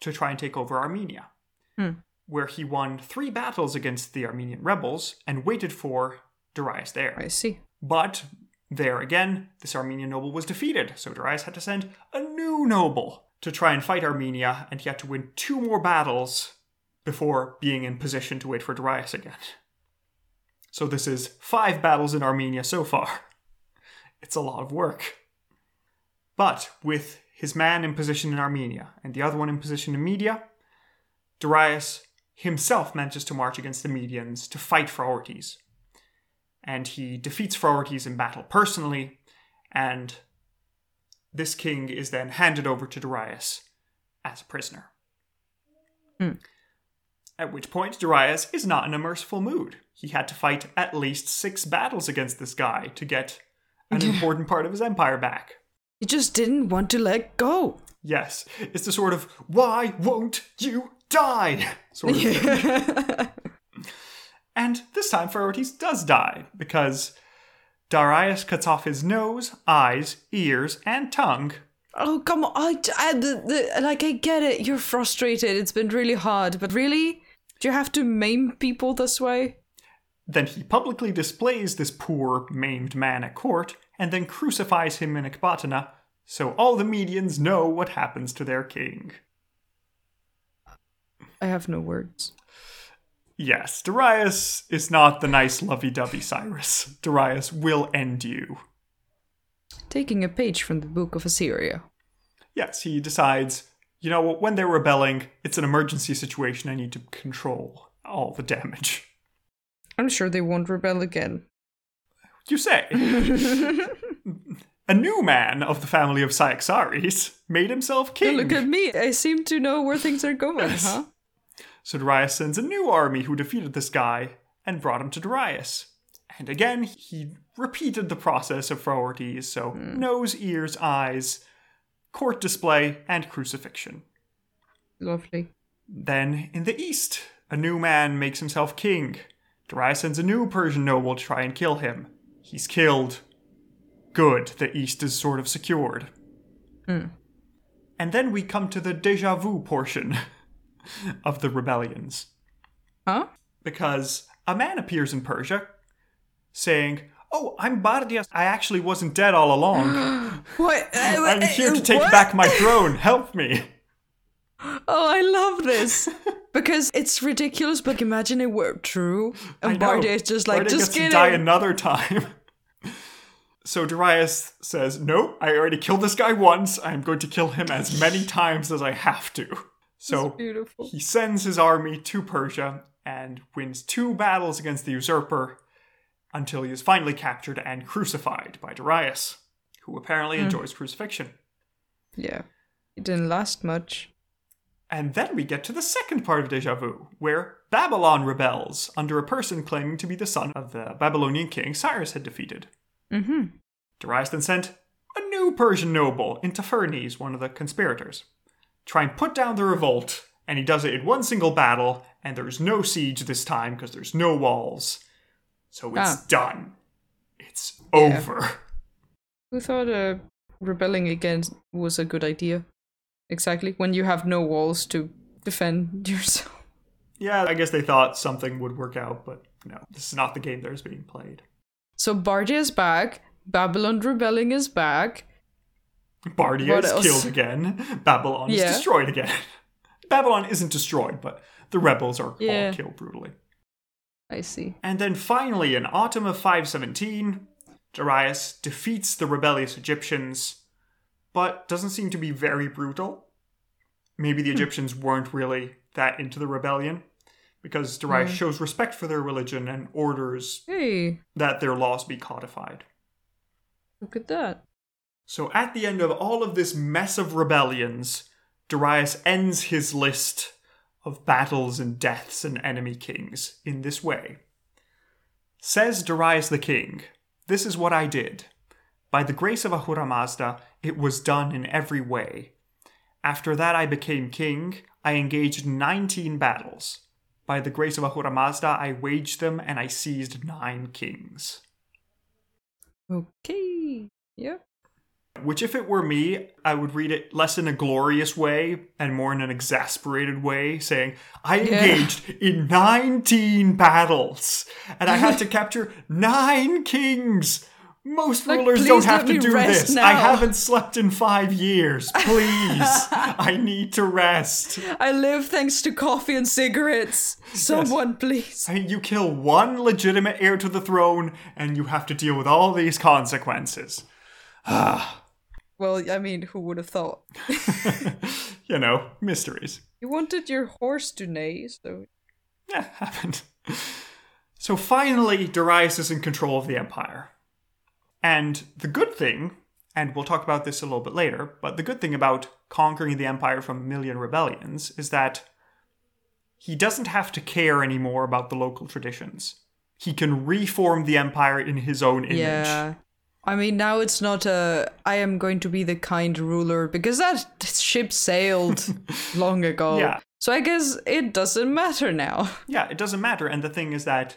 to try and take over Armenia, hmm. where he won three battles against the Armenian rebels and waited for Darius there. I see. But there again, this Armenian noble was defeated, so Darius had to send a new noble to try and fight Armenia, and he had to win two more battles before being in position to wait for Darius again. So this is five battles in Armenia so far. It's a lot of work. But with his man in position in Armenia and the other one in position in Media, Darius himself manages to march against the Medians to fight Phraortes and he defeats Phraortes in battle personally, and this king is then handed over to Darius as a prisoner. Hmm. At which point, Darius is not in a merciful mood. He had to fight at least six battles against this guy to get an important part of his empire back. He just didn't want to let go. Yes, it's the sort of why won't you die sort of thing. And this time Phraortes does die, because Darius cuts off his nose, eyes, ears, and tongue. Oh come on! I, I the, the, like I get it. You're frustrated. It's been really hard, but really, do you have to maim people this way? Then he publicly displays this poor, maimed man at court, and then crucifies him in Ecbatana, so all the Medians know what happens to their king. I have no words. Yes, Darius is not the nice lovey dovey Cyrus. Darius will end you. Taking a page from the Book of Assyria. Yes, he decides, you know, when they're rebelling, it's an emergency situation. I need to control all the damage. I'm sure they won't rebel again. You say? a new man of the family of Cyaxares made himself king. Look at me. I seem to know where things are going, Yes. huh? So Darius sends a new army who defeated this guy and brought him to Darius. And again, he repeated the process of Phraortes so hmm. nose, ears, eyes, court display, and crucifixion. Lovely. Then, in the east, a new man makes himself king. Darius sends a new Persian noble to try and kill him. He's killed. Good, the east is sort of secured. Hmm. And then we come to the deja vu portion of the rebellions. Huh? Because a man appears in Persia saying, Oh, I'm Bardias. I actually wasn't dead all along. What? I'm uh, uh, here to take What? back my throne. Help me. Oh, I love this. because it's ridiculous, but imagine it were true. And know. Bardia is just like, Bardia just gets to die another time. So Darius says, "Nope, I already killed this guy once. I'm going to kill him as many times as I have to." So he sends his army to Persia and wins two battles against the usurper until he is finally captured and crucified by Darius, who apparently hmm. enjoys crucifixion. Yeah. It didn't last much. And then we get to the second part of Deja Vu, where Babylon rebels under a person claiming to be the son of the Babylonian king Cyrus had defeated. Mm-hmm. Darius then sent a new Persian noble Intaphernes, one of the conspirators, try and put down the revolt, and he does it in one single battle, and there's no siege this time because there's no walls. So it's Ah. done. It's Yeah. over. Who thought uh, rebelling against was a good idea? Exactly. When you have no walls to defend yourself. Yeah, I guess they thought something would work out, but no, this is not the game that is being played. So Bardia is back. Babylon rebelling is back. Bardia is killed again. Babylon is destroyed again. Babylon isn't destroyed, but the rebels are Yeah. all killed brutally. I see. And then finally, in autumn of 517, Darius defeats the rebellious Egyptians, but doesn't seem to be very brutal. Maybe the hmm. Egyptians weren't really that into the rebellion, because Darius hmm. shows respect for their religion and orders Hey, that their laws be codified. look at that. So at the end of all of this mess of rebellions, Darius ends his list of battles and deaths and enemy kings in this way. Says Darius the king, This is what I did. By the grace of Ahura Mazda, it was done in every way. After that I became king, I engaged 19 battles. By the grace of Ahura Mazda, I waged them and I seized nine kings. Okay. Yep. Which, if it were me, I would read it less in a glorious way and more in an exasperated way, saying, I Yeah. engaged in 19 battles and I had to capture nine kings. Most Like, rulers don't have to do this. now. I haven't slept in five years. Please. I need to rest. I live thanks to coffee and cigarettes. Someone, please. I mean, you kill one legitimate heir to the throne and you have to deal with all these consequences. Ah. Well, I mean, who would have thought? you know, mysteries. You wanted your horse to neigh, so. Yeah, happened. So finally, Darius is in control of the empire. And the good thing, and we'll talk about this a little bit later, but the good thing about conquering the empire from a million rebellions is that he doesn't have to care anymore about the local traditions. He can reform the empire in his own image. Yeah. I mean, now it's not a. I am going to be the kind ruler because that ship sailed long ago. Yeah. So I guess it doesn't matter now. Yeah, it doesn't matter. And the thing is that,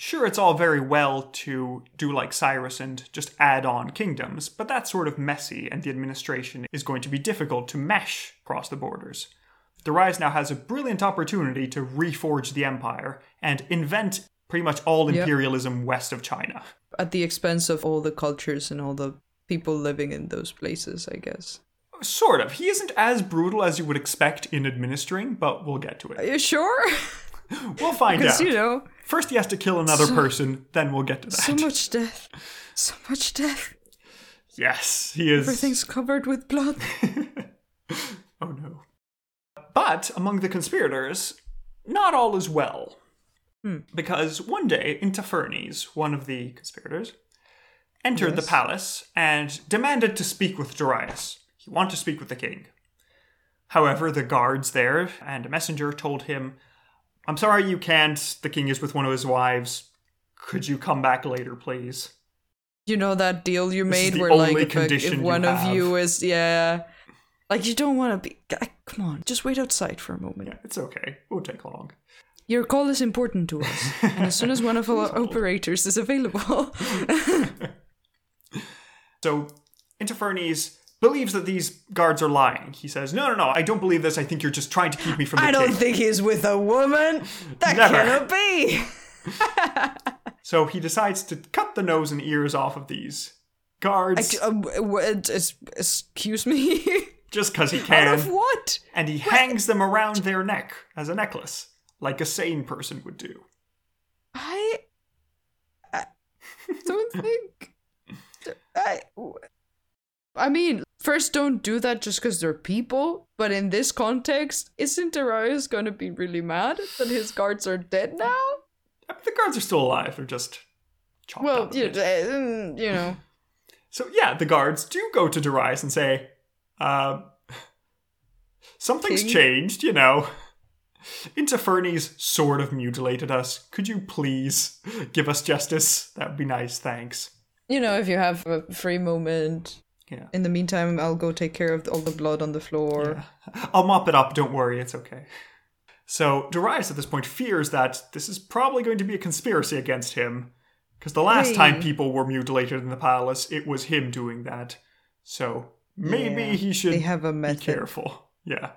sure, it's all very well to do like Cyrus and just add on kingdoms, but that's sort of messy, and the administration is going to be difficult to mesh across the borders. Darius now has a brilliant opportunity to reforge the empire and invent pretty much all Yep. imperialism west of China. At the expense of all the cultures and all the people living in those places, I guess. Sort of. He isn't as brutal as you would expect in administering, but we'll get to it. Are you sure? We'll find Because out. you know, First, he has to kill another person, then we'll get to that. so much death, so much death. yes, he is. Everything's covered with blood. Oh no. But among the conspirators, not all is well. Hmm. Because one day, Intaphernes, one of the conspirators, entered the palace and demanded to speak with Darius. He wanted to speak with the king. However, the guards there and a messenger told him, I'm sorry you can't. The king is with one of his wives. Could you come back later, please? You know that deal you made where like if, a- if one of you is yeah, like you don't want to be. Come on, just wait outside for a moment. Yeah, it's okay. It won't take long. Your call is important to us, and as soon as one of our operators is available, So Intaphernes believes that these guards are lying. He says, No, no, no, I don't believe this. I think you're just trying to keep me from the I don't think he's with a woman. That Never. cannot be. So he decides to cut the nose and ears off of these guards Um, w- excuse me. just because he can. Out of what? And he hangs them around their neck as a necklace, like a sane person would do. I, I don't think. I, I mean, first, don't do that just because they're people. But in this context, isn't Darius going to be really mad that his guards are dead now? I mean, the guards are still alive. They're just chopped Well, you, uh, you know. So yeah, the guards do go to Darius and say, uh, "Something's King? changed, you know. Intaphernes sort of mutilated us. Could you please give us justice? That would be nice, thanks." You know, if you have a free moment. Yeah. In the meantime, I'll go take care of all the blood on the floor. Yeah. I'll mop it up. Don't worry, it's okay. So Darius at this point fears that this is probably going to be a conspiracy against him, because the last Hey. time people were mutilated in the palace, it was him doing that. So maybe Yeah, he should have a be careful. Yeah.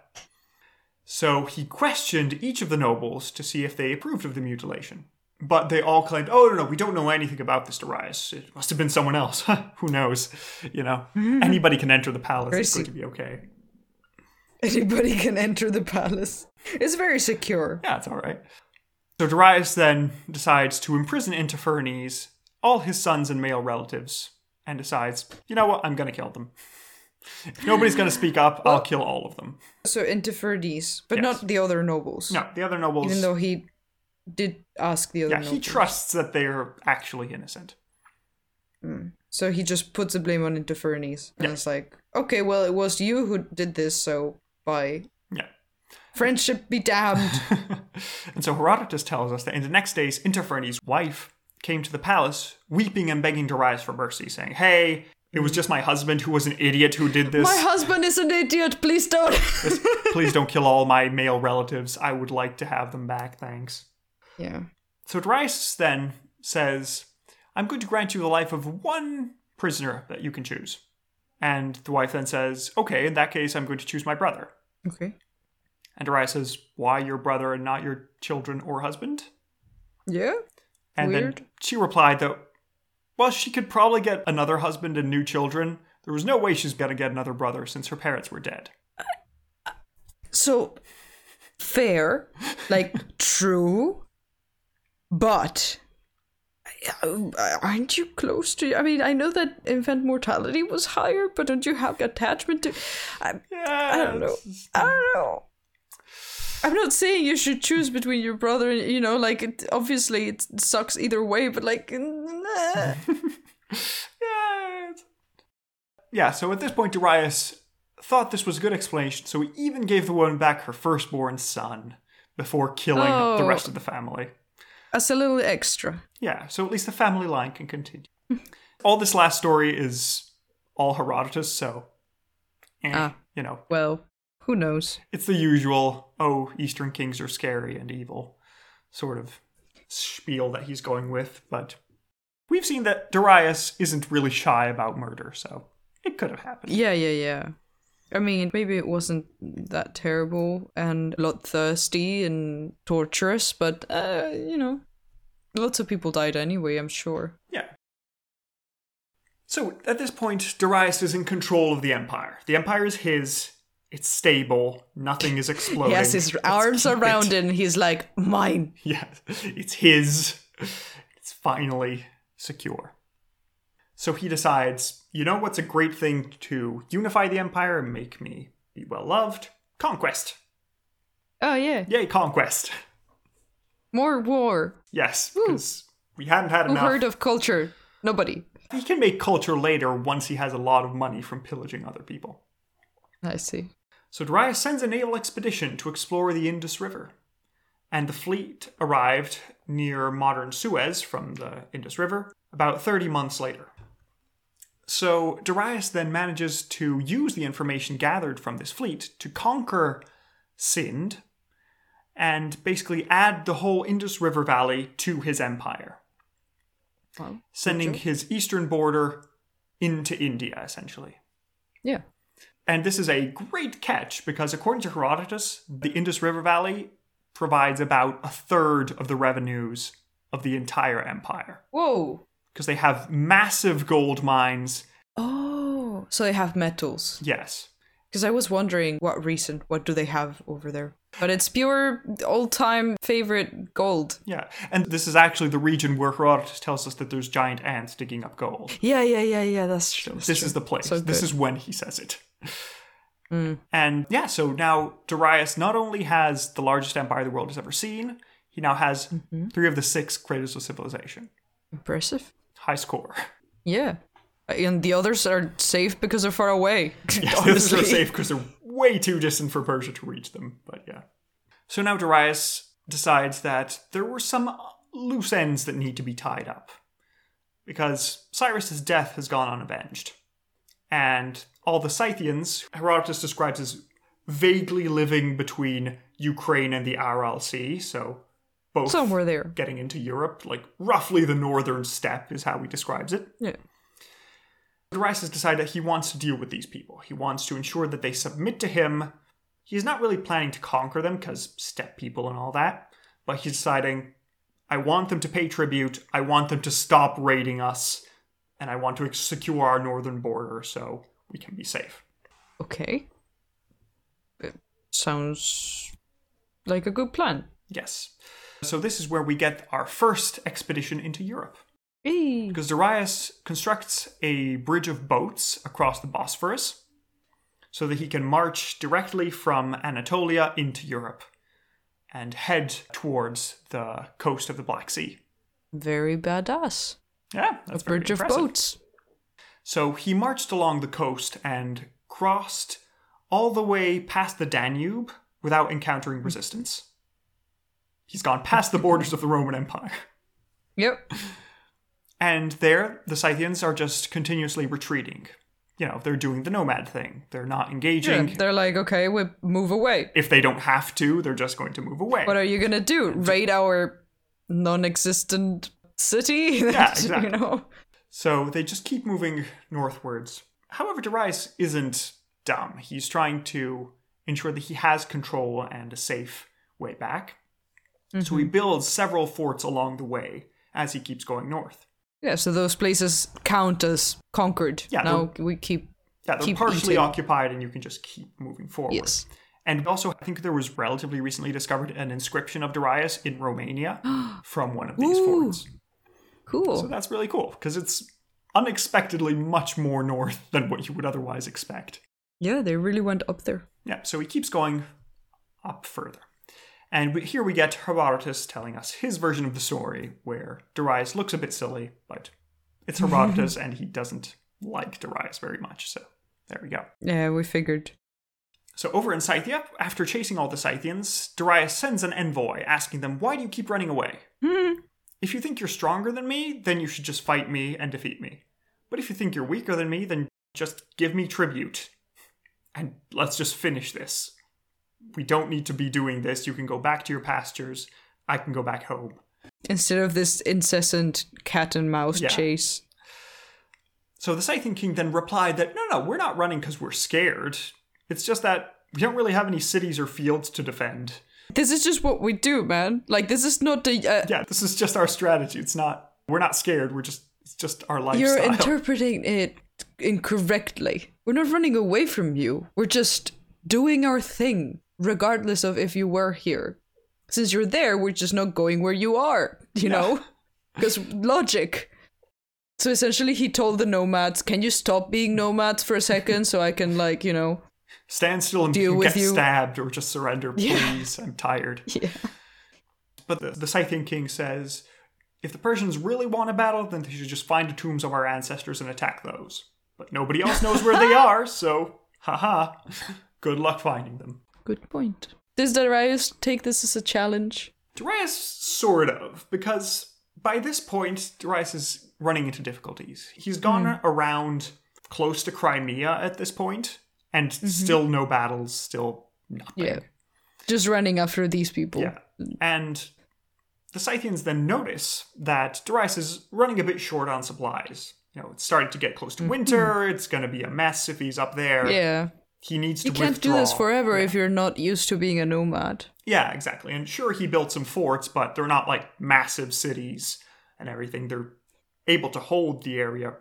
So he questioned each of the nobles to see if they approved of the mutilation. But they all claimed, oh, no, no, we don't know anything about this Darius. It must have been someone else. Who knows? You know, hmm. anybody can enter the palace. It's going Crazy. to be okay. Anybody can enter the palace. It's very secure. Yeah, it's all right. So Darius then decides to imprison Intaphernes, all his sons and male relatives, and decides, you know what, I'm going to kill them. If nobody's going to speak up, I'll kill all of them. So Intaphernes, but Yes. not the other nobles. No, the other nobles. Even though he did ask the other yeah, he trusts that they're actually innocent. Hmm. So he just puts the blame on Intaphernes. And Yeah. it's like, okay, well, it was you who did this, so bye. Yeah. Friendship be damned. and so Herodotus tells us that in the next days, Intaphernes' wife came to the palace, weeping and begging Darius for mercy, saying, Hey, it was just my husband who was an idiot who did this. My husband is an idiot, please don't. Please don't kill all my male relatives. I would like to have them back, thanks. Yeah. So Darius then says, I'm going to grant you the life of one prisoner that you can choose. And the wife then says, Okay, in that case, I'm going to choose my brother. Okay. And Darius says, Why your brother and not your children or husband? Yeah. And Weird. then she replied that, well, she could probably get another husband and new children. There was no way she's going to get another brother since her parents were dead. So fair, like true, but uh, aren't you close to? I mean, I know that infant mortality was higher, but don't you have attachment to? I, Yeah, I don't know. I don't know. I'm not saying you should choose between your brother and you know, like it, obviously it sucks either way, but like, nah. Yeah. Yeah, so at this point, Darius thought this was a good explanation, so he even gave the woman back her firstborn son before killing the Oh. rest of the family. As a little extra. Yeah, so at least the family line can continue. all this last story is all Herodotus, so, eh, Ah. you know, Well, who knows? it's the usual, oh, Eastern kings are scary and evil sort of spiel that he's going with, but we've seen that Darius isn't really shy about murder, so it could have happened. Yeah, yeah, yeah. I mean, maybe it wasn't that terrible and a lot thirsty and torturous, but uh, you know, lots of people died anyway. I'm sure. Yeah. So at this point, Darius is in control of the empire. The empire is his. It's stable. Nothing is exploding. Has his Let's arms are it and he's like, mine. Yeah, it's his. It's finally secure. So he decides, you know what's a great thing to unify the empire and make me be well loved? Conquest. Oh, yeah. Yay, conquest. More war. Yes, because we hadn't had Who enough. heard of culture? Nobody. he can make culture later once he has a lot of money from pillaging other people. I see. So Darius sends a naval expedition to explore the Indus River. And the fleet arrived near modern Suez from the Indus River about 30 months later. So Darius then manages to use the information gathered from this fleet to conquer Sind and basically add the whole Indus River Valley to his empire, Well, sending his eastern border into India, essentially. yeah. And this is a great catch because, according to Herodotus, the Indus River Valley provides about a third of the revenues of the entire empire Whoa. Because they have massive gold mines. Oh, so they have metals. Yes. Because I was wondering what reason, what do they have over there? But it's pure old time favorite gold. Yeah. And this is actually the region where Herodotus tells us that there's giant ants digging up gold. Yeah, yeah, yeah, yeah. That's true. this is the place. So this is when he says it. And yeah, so now Darius not only has the largest empire the world has ever seen, he now has Mm-hmm. three of the six cradles of civilization. impressive. High score. Yeah. And the others are safe because they're far away. Yes, this is safe because they're way too distant for Persia to reach them. But yeah. So now Darius decides that there were some loose ends that need to be tied up. Because Cyrus's death has gone unavenged. And all the Scythians, Herodotus describes as vaguely living between Ukraine and the Aral Sea, so both Somewhere there. getting into Europe, like roughly the northern steppe is how he describes it. Yeah. Darius has decided that he wants to deal with these people. He wants to ensure that they submit to him. He's not really planning to conquer them because steppe people and all that, but he's deciding, I want them to pay tribute. I want them to stop raiding us, and I want to secure our northern border so we can be safe. Okay. It sounds like a good plan. Yes. So this is where we get our first expedition into Europe. Hey. Because Darius constructs a bridge of boats across the Bosphorus so that he can march directly from Anatolia into Europe and head towards the coast of the Black Sea. Very badass. Yeah, that's A bridge of boats. So he marched along the coast and crossed all the way past the Danube without encountering resistance. He's gone past the borders of the Roman Empire. Yep. And there, the Scythians are just continuously retreating. You know, they're doing the nomad thing. They're not Yeah, engaging. they're like, okay, we move away. If they don't have to, they're just going to move away. What are you gonna do? Raid our non-existent city? Yeah, exactly. You know. So they just keep moving northwards. However, Darius isn't dumb. He's trying to ensure that he has control and a safe way back. So Mm-hmm. he builds several forts along the way as he keeps going north. Yeah, so those places count as conquered. Yeah, Now we keep. Yeah, they're Keep partially eating. occupied and you can just keep moving forward. Yes. And also, I think there was relatively recently discovered an inscription of Darius in Romania from one of these Ooh. forts. Cool. So that's really cool because it's unexpectedly much more north than what you would otherwise expect. yeah, they really went up there. Yeah, so he keeps going up further. And we, here we get Herodotus telling us his version of the story, where Darius looks a bit silly, but it's Herodotus and he doesn't like Darius very much. So there we go. Yeah, we figured. So over in Scythia, after chasing all the Scythians, Darius sends an envoy asking them, Why do you keep running away? Hmm. If you think you're stronger than me, then you should just fight me and defeat me. But if you think you're weaker than me, then just give me tribute. And let's just finish this. We don't need to be doing this. You can go back to your pastures. I can go back home. Instead of this incessant cat and mouse Yeah. chase. So the Scythian king then replied that, No, no, we're not running because we're scared. It's just that we don't really have any cities or fields to defend. This is just what we do, man. Like this is not the. Uh, yeah, this is just our strategy. It's not we're not scared. We're just it's just our lifestyle. You're interpreting it incorrectly. We're not running away from you. We're just doing our thing, regardless of if you were here. Since you're there, we're just not going where you are, you know? Because logic. So essentially, he told the nomads, Can you stop being nomads for a second so I can, like, you know, Stand still and Deal get you. stabbed or just surrender, Yeah. please. I'm tired. yeah. But the, the Scythian king says if the Persians really want a battle, then they should just find the tombs of our ancestors and attack those. But nobody else knows where they are, so haha. Good luck finding them. Good point. Does Darius take this as a challenge? Darius, sort of, because by this point, Darius is running into difficulties. He's gone hmm. around close to Crimea at this point, and mm-hmm. still no battles, still nothing. Yeah. Just running after these people. Yeah. And the Scythians then notice that Darius is running a bit short on supplies. You know, it's starting to get close to mm-hmm. winter. It's going to be a mess if he's up there. Yeah. He needs to You can't do this forever if you're not used to being a nomad. Yeah, exactly. And sure, he built some forts, but they're not like massive cities and everything. They're able to hold the area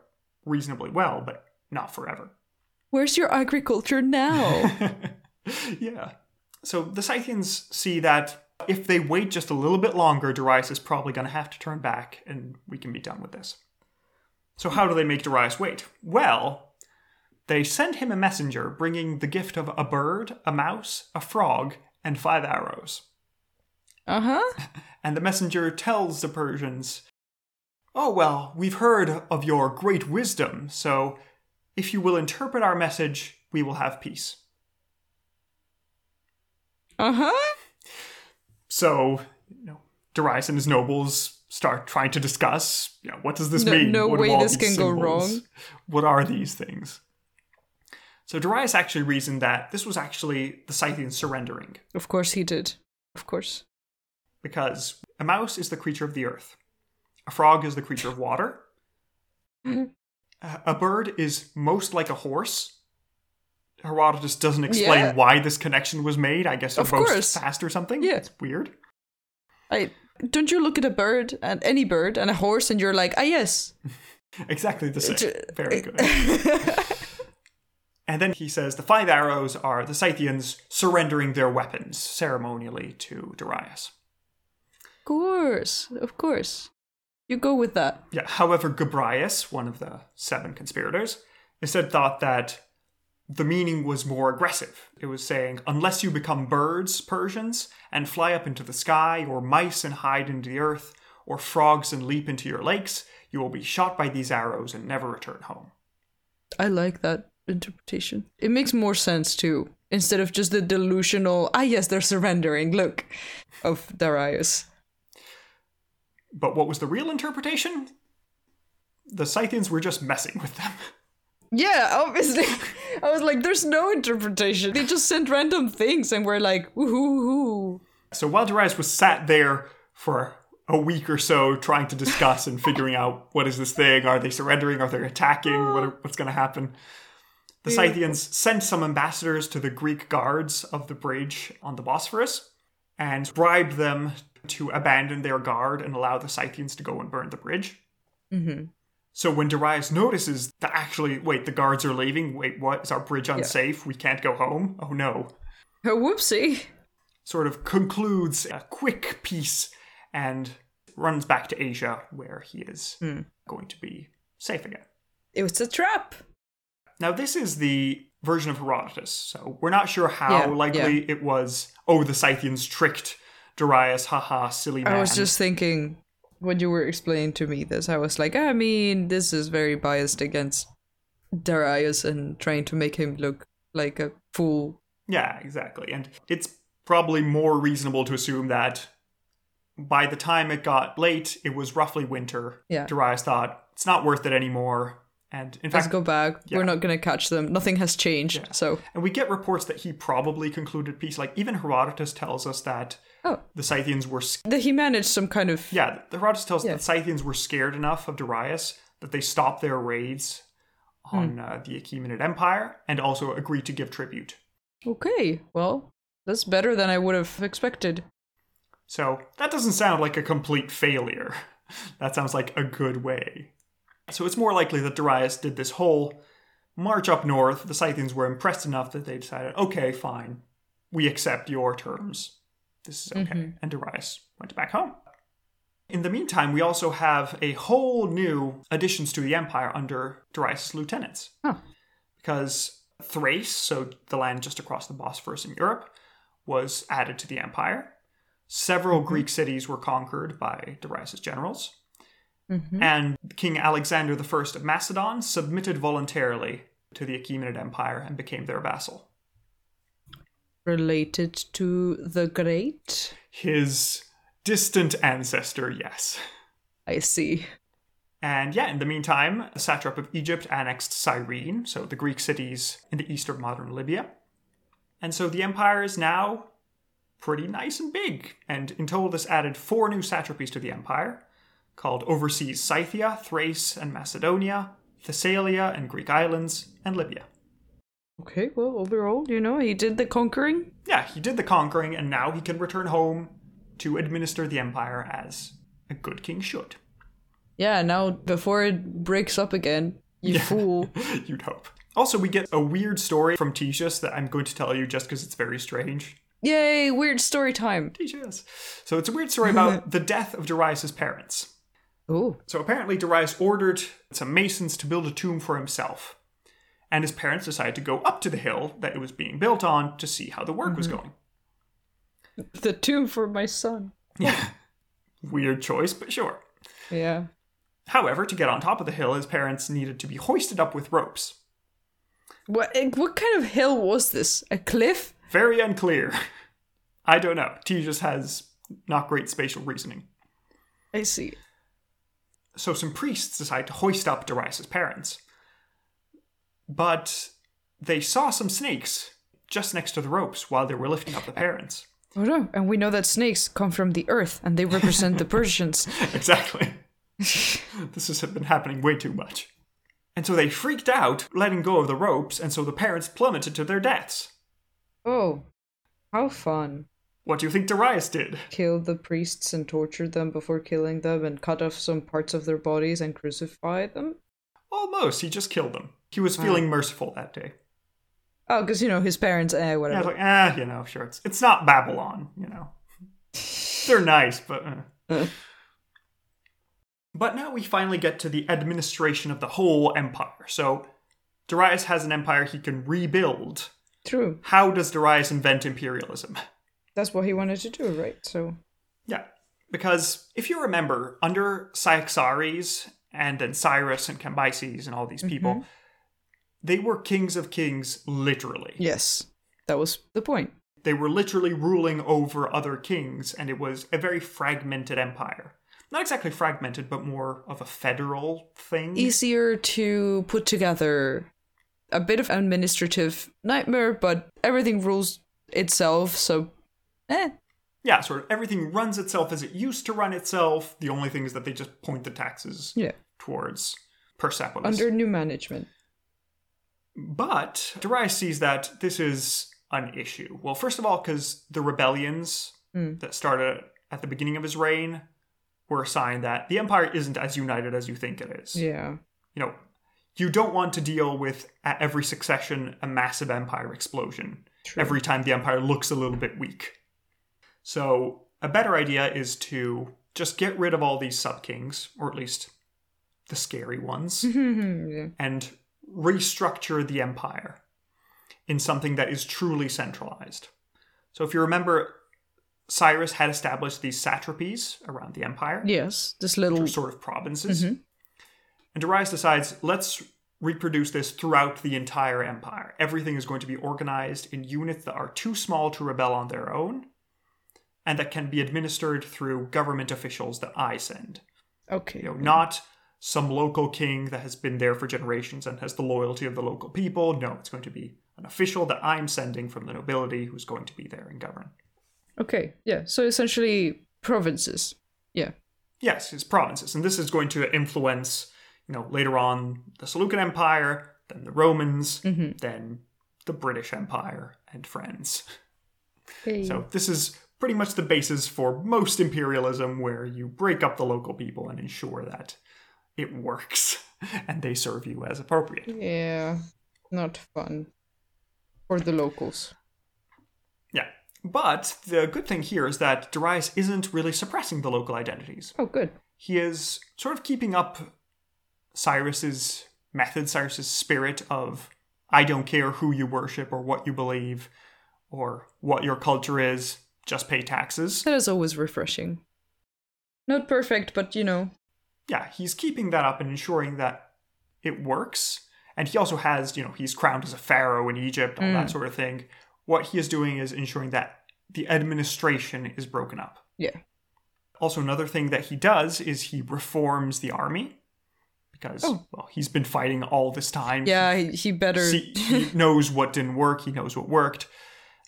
reasonably well, but not forever. Where's your agriculture now? yeah. So the Scythians see that if they wait just a little bit longer, Darius is probably going to have to turn back and we can be done with this. So, how do they make Darius wait? Well, they send him a messenger bringing the gift of a bird, a mouse, a frog, and five arrows. uh huh. And the messenger tells the Persians, Oh, well, we've heard of your great wisdom, so if you will interpret our message, we will have peace. Uh huh. So, you know, Darius and his nobles start trying to discuss, you know, what does this No- mean? no What way this can go symbols- wrong. What are these things? So Darius actually reasoned that this was actually the Scythians surrendering, Of course he did. Of course. because a mouse is the creature of the earth, a frog is the creature of water, Mhm. a bird is most like a horse. Herodotus doesn't explain Yeah. why this connection was made. I guess both course. fast or something. Yeah. It's weird. I don't you look at a bird and any bird and a horse and you're like, ah yes. Exactly the same. J- Very good. And then he says the five arrows are the Scythians surrendering their weapons ceremonially to Darius. Of course. Of course. You go with that. Yeah. However, Gobryas, one of the seven conspirators, instead thought that the meaning was more aggressive. It was saying, unless you become birds, Persians, and fly up into the sky, or mice and hide into the earth, or frogs and leap into your lakes, you will be shot by these arrows and never return home. I like that interpretation. It makes more sense too. Instead of just the delusional, ah yes, they're surrendering, look, of Darius. But what was the real interpretation? The Scythians were just messing with them. Yeah, obviously. I was like, there's no interpretation. They just sent random things and we're like, woohoo. So while Darius was sat there for a week or so trying to discuss and figuring out what is this thing, are they surrendering, are they attacking, what are, what's going to happen, the Scythians sent some ambassadors to the Greek guards of the bridge on the Bosphorus and bribed them to abandon their guard and allow the Scythians to go and burn the bridge. Mm-hmm. So when Darius notices that actually, wait, the guards are leaving, wait, what? Is our bridge unsafe? We can't go home? Oh no. Oh, whoopsie. sort of concludes a quick peace and runs back to Asia where he is going to be safe again. It was a trap. Now, this is the version of Herodotus, so we're not sure how Yeah, likely it was, oh, the Scythians tricked Darius, haha, silly man. I was just thinking when you were explaining to me this, I was like, ah, I mean, this is very biased against Darius and trying to make him look like a fool. Yeah, exactly. And it's probably more reasonable to assume that by the time it got late, it was roughly winter. Yeah. Darius thought, it's not worth it anymore. And in Let's fact, go back. yeah. We're not gonna catch them. Nothing has changed. So And we get reports that he probably concluded peace. Like even Herodotus tells us that Oh. the Scythians were. s- that he managed some kind of Yeah, the Herodotus tells us Yeah. that Scythians were scared enough of Darius that they stopped their raids on uh, the Achaemenid Empire and also agreed to give tribute. Okay, well, that's better than I would have expected. So that doesn't sound like a complete failure. That sounds like a good way. So it's more likely that Darius did this whole march up north. The Scythians were impressed enough that they decided, okay, fine, we accept your terms. This is okay. Mm-hmm. And Darius went back home. In the meantime, we also have a whole new additions to the empire under Darius' lieutenants. Huh. Because Thrace, so the land just across the Bosphorus in Europe, was added to the empire. Several mm-hmm. Greek cities were conquered by Darius' generals. Mm-hmm. And King Alexander I of Macedon submitted voluntarily to the Achaemenid Empire and became their vassal. Related to the Great? His distant ancestor, yes. I see. And yeah, in the meantime, the satrap of Egypt annexed Cyrene, so the Greek cities in the east of modern Libya. And so the empire is now pretty nice and big. And in total, this added four new satrapies to the empire called Overseas Scythia, Thrace, and Macedonia, Thessalia and Greek islands, and Libya. Okay, well, overall, you know, he did the conquering. Yeah, he did the conquering, and now he can return home to administer the empire as a good king should. Yeah, now before it breaks up again, you fool. You'd hope. Also, we get a weird story from Ctesias that I'm going to tell you just because it's very strange. Yay, weird story time. Ctesias. So it's a weird story about the death of Darius' parents. Oh, So apparently, Darius ordered some masons to build a tomb for himself. And his parents decided to go up to the hill that it was being built on to see how the work was going. the tomb for my son. Yeah. Weird choice, but sure. Yeah. However, to get on top of the hill, his parents needed to be hoisted up with ropes. What eh, what kind of hill was this? A cliff? Very unclear. I don't know. T just has not great spatial reasoning. I see. So some priests decide to hoist up Darius' parents. But they saw some snakes just next to the ropes while they were lifting up the parents. Oh no, and we know that snakes come from the earth and they represent the Persians. exactly. this has been happening way too much. And so they freaked out, letting go of the ropes, and so the parents plummeted to their deaths. Oh, how fun. What do you think Darius did? Killed the priests and tortured them before killing them and cut off some parts of their bodies and crucified them? Almost. He just killed them. He was feeling merciful that day. Oh, because, you know, his parents, eh, Yeah, whatever. like, ah, you know, sure. It's it's not Babylon, you know. They're nice, but. Uh. but now we finally get to the administration of the whole empire. So Darius has an empire he can rebuild. True. How does Darius invent imperialism? That's what he wanted to do, right? So, Yeah, because if you remember, under Cyaxares and then Cyrus and Cambyses and all these people, mm-hmm. they were kings of kings literally. yes, that was the point. They were literally ruling over other kings, and it was a very fragmented empire. Not exactly fragmented, but more of a federal thing. Easier to put together. A bit of administrative nightmare, but everything rules itself, so, eh. yeah, sort of everything runs itself as it used to run itself. The only thing is that they just point the taxes Yeah. towards Persepolis. Under new management. But Darius sees that this is an issue. Well, first of all, because the rebellions that started at the beginning of his reign were a sign that the empire isn't as united as you think it is. Yeah. You know, you don't want to deal with at every succession a massive empire explosion every time the empire looks a little bit weak. So, a better idea is to just get rid of all these sub kings, or at least the scary ones and restructure the empire in something that is truly centralized. So, if you remember, Cyrus had established these satrapies around the empire, Yes, this little. sort of provinces. Mm-hmm. And Darius decides, let's reproduce this throughout the entire empire. Everything is going to be organized in units that are too small to rebel on their own and that can be administered through government officials that I send. Okay. You know, not some local king that has been there for generations and has the loyalty of the local people. No, it's going to be an official that I'm sending from the nobility who's going to be there and govern. Okay. Yeah. So essentially, provinces. Yeah. Yes, his provinces. And this is going to influence, you know, later on the Seleucid Empire, then the Romans, mm-hmm. then the British Empire and friends. Hey. So this is pretty much the basis for most imperialism where you break up the local people and ensure that it works and they serve you as appropriate. Yeah. Not fun for the locals. Yeah. But the good thing here is that Darius isn't really suppressing the local identities. Oh, good. He is sort of keeping up Cyrus's method, Cyrus's spirit of I don't care who you worship or what you believe or what your culture is, just pay taxes. That is always refreshing. Not perfect, but you know. Yeah, he's keeping that up and ensuring that it works. And he also has, you know, he's crowned as a pharaoh in Egypt, all that mm. sort of thing. What he is doing is ensuring that the administration is broken up. Yeah. Also, another thing that he does is he reforms the army because, Oh. well, he's been fighting all this time. Yeah, he, he better. See, he knows what didn't work, he knows what worked.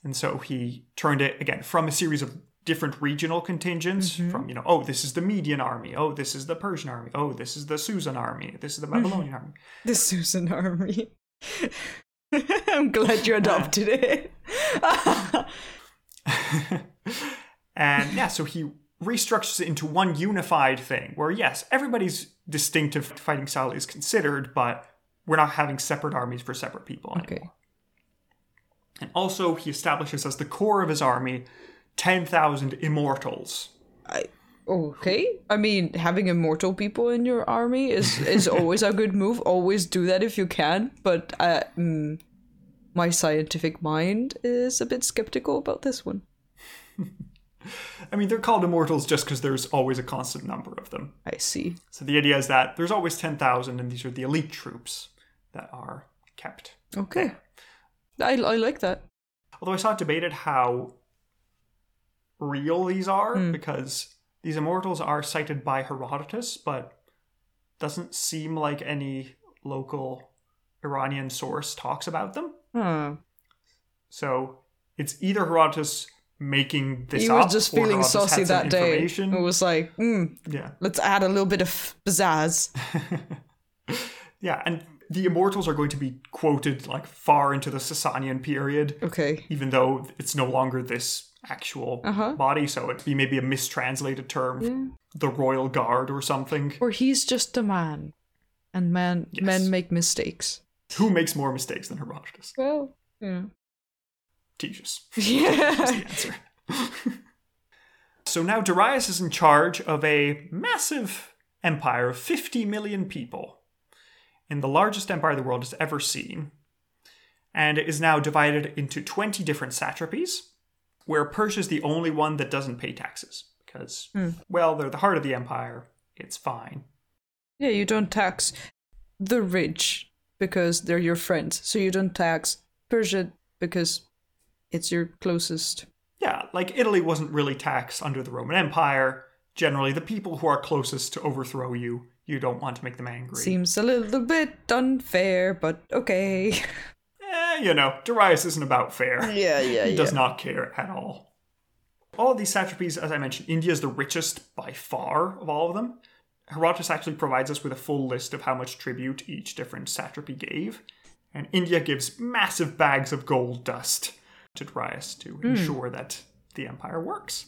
And so he turned it again from a series of different regional contingents Mm-hmm. from, you know, oh, this is the Median army. Oh, this is the Persian army. Oh, this is the Susan army. This is the Babylonian army. The Susan Army. I'm glad you adopted it. and yeah, so he restructures it into one unified thing where, yes, everybody's distinctive fighting style is considered, but we're not having separate armies for separate people anymore. okay. And also, he establishes as the core of his army 10,000 immortals. I okay. I mean, having immortal people in your army is is always a good move. Always do that if you can. But uh, mm, my scientific mind is a bit skeptical about this one. I mean, they're called immortals just because there's always a constant number of them. I see. So the idea is that there's always 10,000, and these are the elite troops that are kept. Okay. I I like that. Although I saw it debated how real these are, because these immortals are cited by Herodotus, but doesn't seem like any local Iranian source talks about them. Huh. So it's either Herodotus making this He up, was just feeling saucy that day. It was like, mm, Yeah, let's add a little bit of pizzazz. yeah, and the immortals are going to be quoted like far into the Sasanian period, Okay. even though it's no longer this actual Uh-huh. body. So it'd be maybe a mistranslated term, the royal guard or something. Or he's just a man, and man men make mistakes. Who makes more mistakes than Herodotus? Well, yeah. Ctesias. Yeah. the answer. so now Darius is in charge of a massive empire of 50 million people, in the largest empire the world has ever seen, and it is now divided into 20 different satrapies, where Persia is the only one that doesn't pay taxes, because, hmm. well, they're the heart of the empire, it's fine. Yeah, you don't tax the rich because they're your friends. So you don't tax Persia because it's your closest. Yeah, like Italy wasn't really taxed under the Roman Empire. Generally, the people who are closest to overthrow you, you don't want to make them angry. Seems a little bit unfair, but okay. eh, you know, Darius isn't about fair. Yeah, yeah, He does not care at all. All of these satrapies, as I mentioned, India is the richest by far of all of them. Herodotus actually provides us with a full list of how much tribute each different satrapy gave. And India gives massive bags of gold dust to Darius to ensure that the empire works.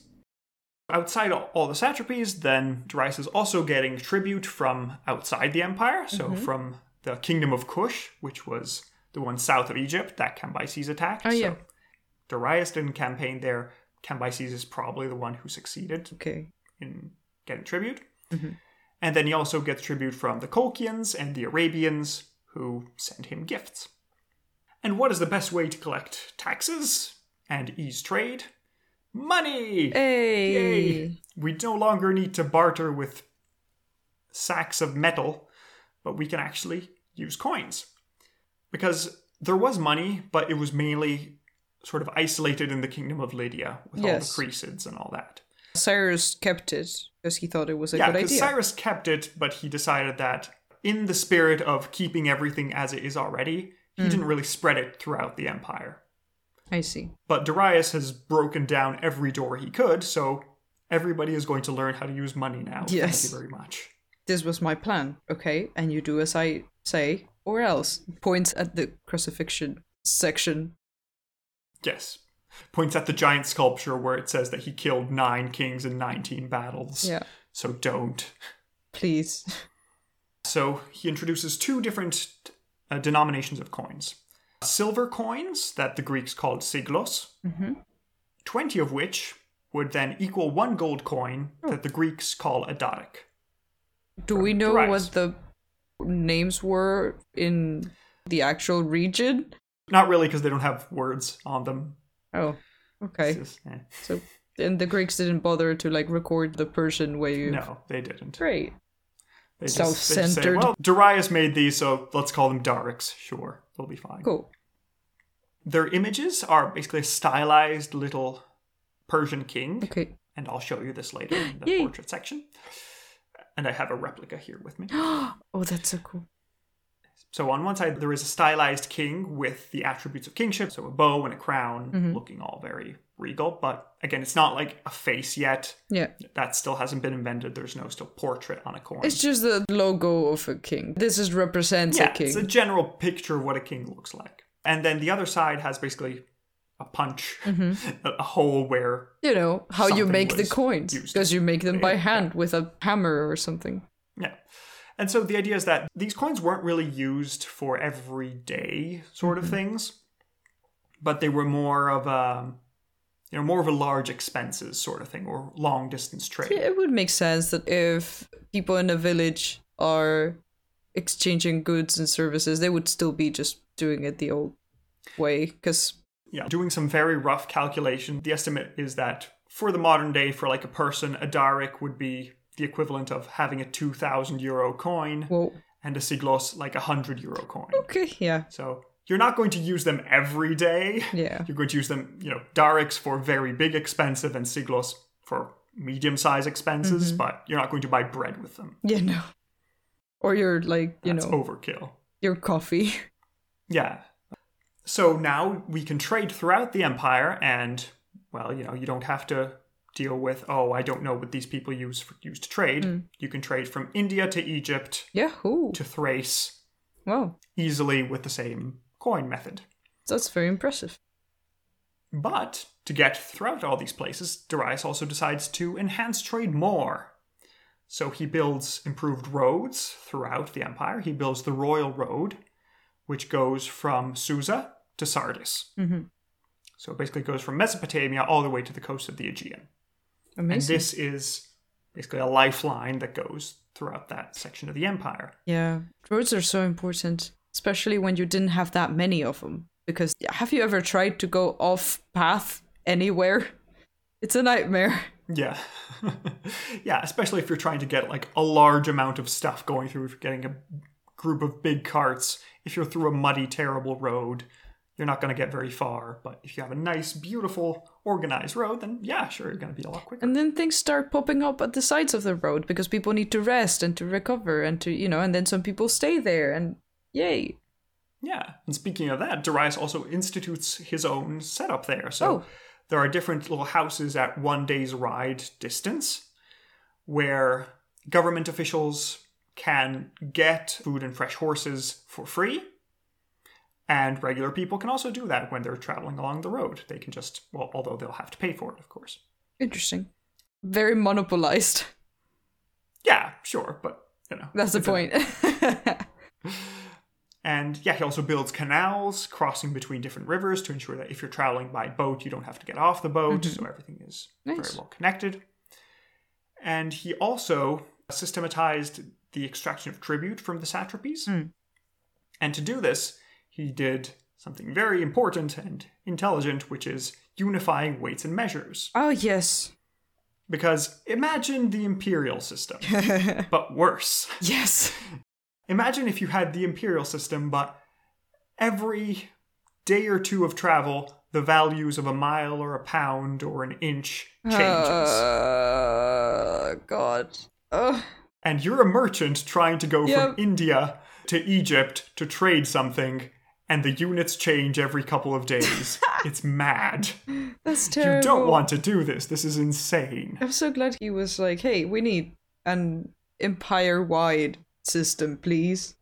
Outside all the satrapies, then Darius is also getting tribute from outside the empire, so mm-hmm. from the kingdom of Kush, which was the one south of Egypt that Cambyses attacked. Oh, yeah. So Darius didn't campaign there. Cambyses is probably the one who succeeded Okay. in getting tribute. Mm-hmm. And then he also gets tribute from the Colchians and the Arabians, who send him gifts. And what is the best way to collect taxes and ease trade? Money! Hey. Yay! We no longer need to barter with sacks of metal, but we can actually use coins. Because there was money, but it was mainly sort of isolated in the kingdom of Lydia with Yes. all the Cresids and all that. Cyrus kept it because he thought it was a yeah, good idea. Cyrus kept it, but he decided that in the spirit of keeping everything as it is already, he Hmm. didn't really spread it throughout the empire. I see. But Darius has broken down every door he could, so everybody is going to learn how to use money now. Yes. Thank you very much. This was my plan, okay? And you do as I say, or else. Points at the crucifixion section. Yes. Points at the giant sculpture where it says that he killed nine kings in 19 battles. Yeah. So don't. Please. So he introduces two different uh, denominations of coins. Silver coins that the Greeks called siglos, 20 of which would then equal one gold coin that the Greeks call a daric. Do we know Darius. what the names were in the actual region? Not really because they don't have words on them. Oh, okay. Just, eh. So, and the Greeks didn't bother to like record the Persian way. Of... No, they didn't. Great. They just, they just say, Self-centered. well, Darius made these, so let's call them darics. Sure, they'll be fine. Cool. Their images are basically a stylized little Persian king, Okay. and I'll show you this later in the Yay. portrait section. And I have a replica here with me. oh, that's so cool. So on one side, there is a stylized king with the attributes of kingship, so a bow and a crown, Mm-hmm. looking all very regal. But again, it's not like a face yet. Yeah. That still hasn't been invented. There's no still portrait on a coin. It's just the logo of a king. This is represents yeah, a king. it's a general picture of what a king looks like. And then the other side has basically a punch, Mm-hmm. a, hole where you know how you make the coins because you make them by Yeah. hand with a hammer or something. Yeah. And so the idea is that these coins weren't really used for everyday sort of Mm-hmm. things, but they were more of a you know more of a large expenses sort of thing or long distance trade. Yeah, It would make sense that if people in a village are exchanging goods and services, they would still be just doing it the old way. Because Yeah. Doing some very rough calculation, the estimate is that for the modern day, for like a person, a daric would be the equivalent of having a 2,000 euro coin well, and a siglos like a 100 euro coin. okay, yeah, So you're not going to use them every day. yeah, You're going to use them, you know, darics for very big expensive and siglos for medium size expenses, mm-hmm. but you're not going to buy bread with them. yeah, no. Or your like, you That's know, overkill. your coffee. Yeah. So now we can trade throughout the empire, and well, you know, you don't have to deal with oh, I don't know what these people use for, use to trade. Mm. You can trade from India to Egypt Yahoo! to Thrace Wow, easily with the same coin method. that's very impressive. But to get throughout all these places, Darius also decides to enhance trade more. So he builds improved roads throughout the empire. He builds the Royal Road, which goes from Susa to Sardis. Mm-hmm. So it basically goes from Mesopotamia all the way to the coast of the Aegean. And this is basically a lifeline that goes throughout that section of the empire. Yeah, roads are so important, especially when you didn't have that many of them. Because have you ever tried to go off path anywhere? It's a nightmare. Yeah. yeah, especially if you're trying to get like a large amount of stuff going through, if you're getting a group of big carts, if you're through a muddy, terrible road, you're not going to get very far. But if you have a nice, beautiful, organized road, then yeah, sure, you're going to be a lot quicker. And then things start popping up at the sides of the road because people need to rest and to recover and to, you know, and then some people stay there and yay. Yeah. And speaking of that, Darius also institutes his own setup there. So Oh. there are different little houses at one day's ride distance where government officials can get food and fresh horses for free. And regular people can also do that when they're traveling along the road. They can just, well, although they'll have to pay for it, of course. Interesting. Very monopolized. Yeah, sure, but, you know. That's the it's a- point. And yeah, he also builds canals crossing between different rivers to ensure that if you're traveling by boat, you don't have to get off the boat, so everything is Mm-hmm. Nice. very well connected. And he also systematized the extraction of tribute from the satrapies. Hmm. And to do this, he did something very important and intelligent, which is unifying weights and measures. oh, yes. Because imagine the imperial system, but worse. Yes. Imagine if you had the imperial system, but every day or two of travel, the values of a mile or a pound or an inch changes. Uh, God. And you're a merchant trying to go Yep. from India to Egypt to trade something, and the units change every couple of days. it's mad. That's terrible. You don't want to do this. This is insane. I'm so glad he was like, hey, we need an empire wide system, please.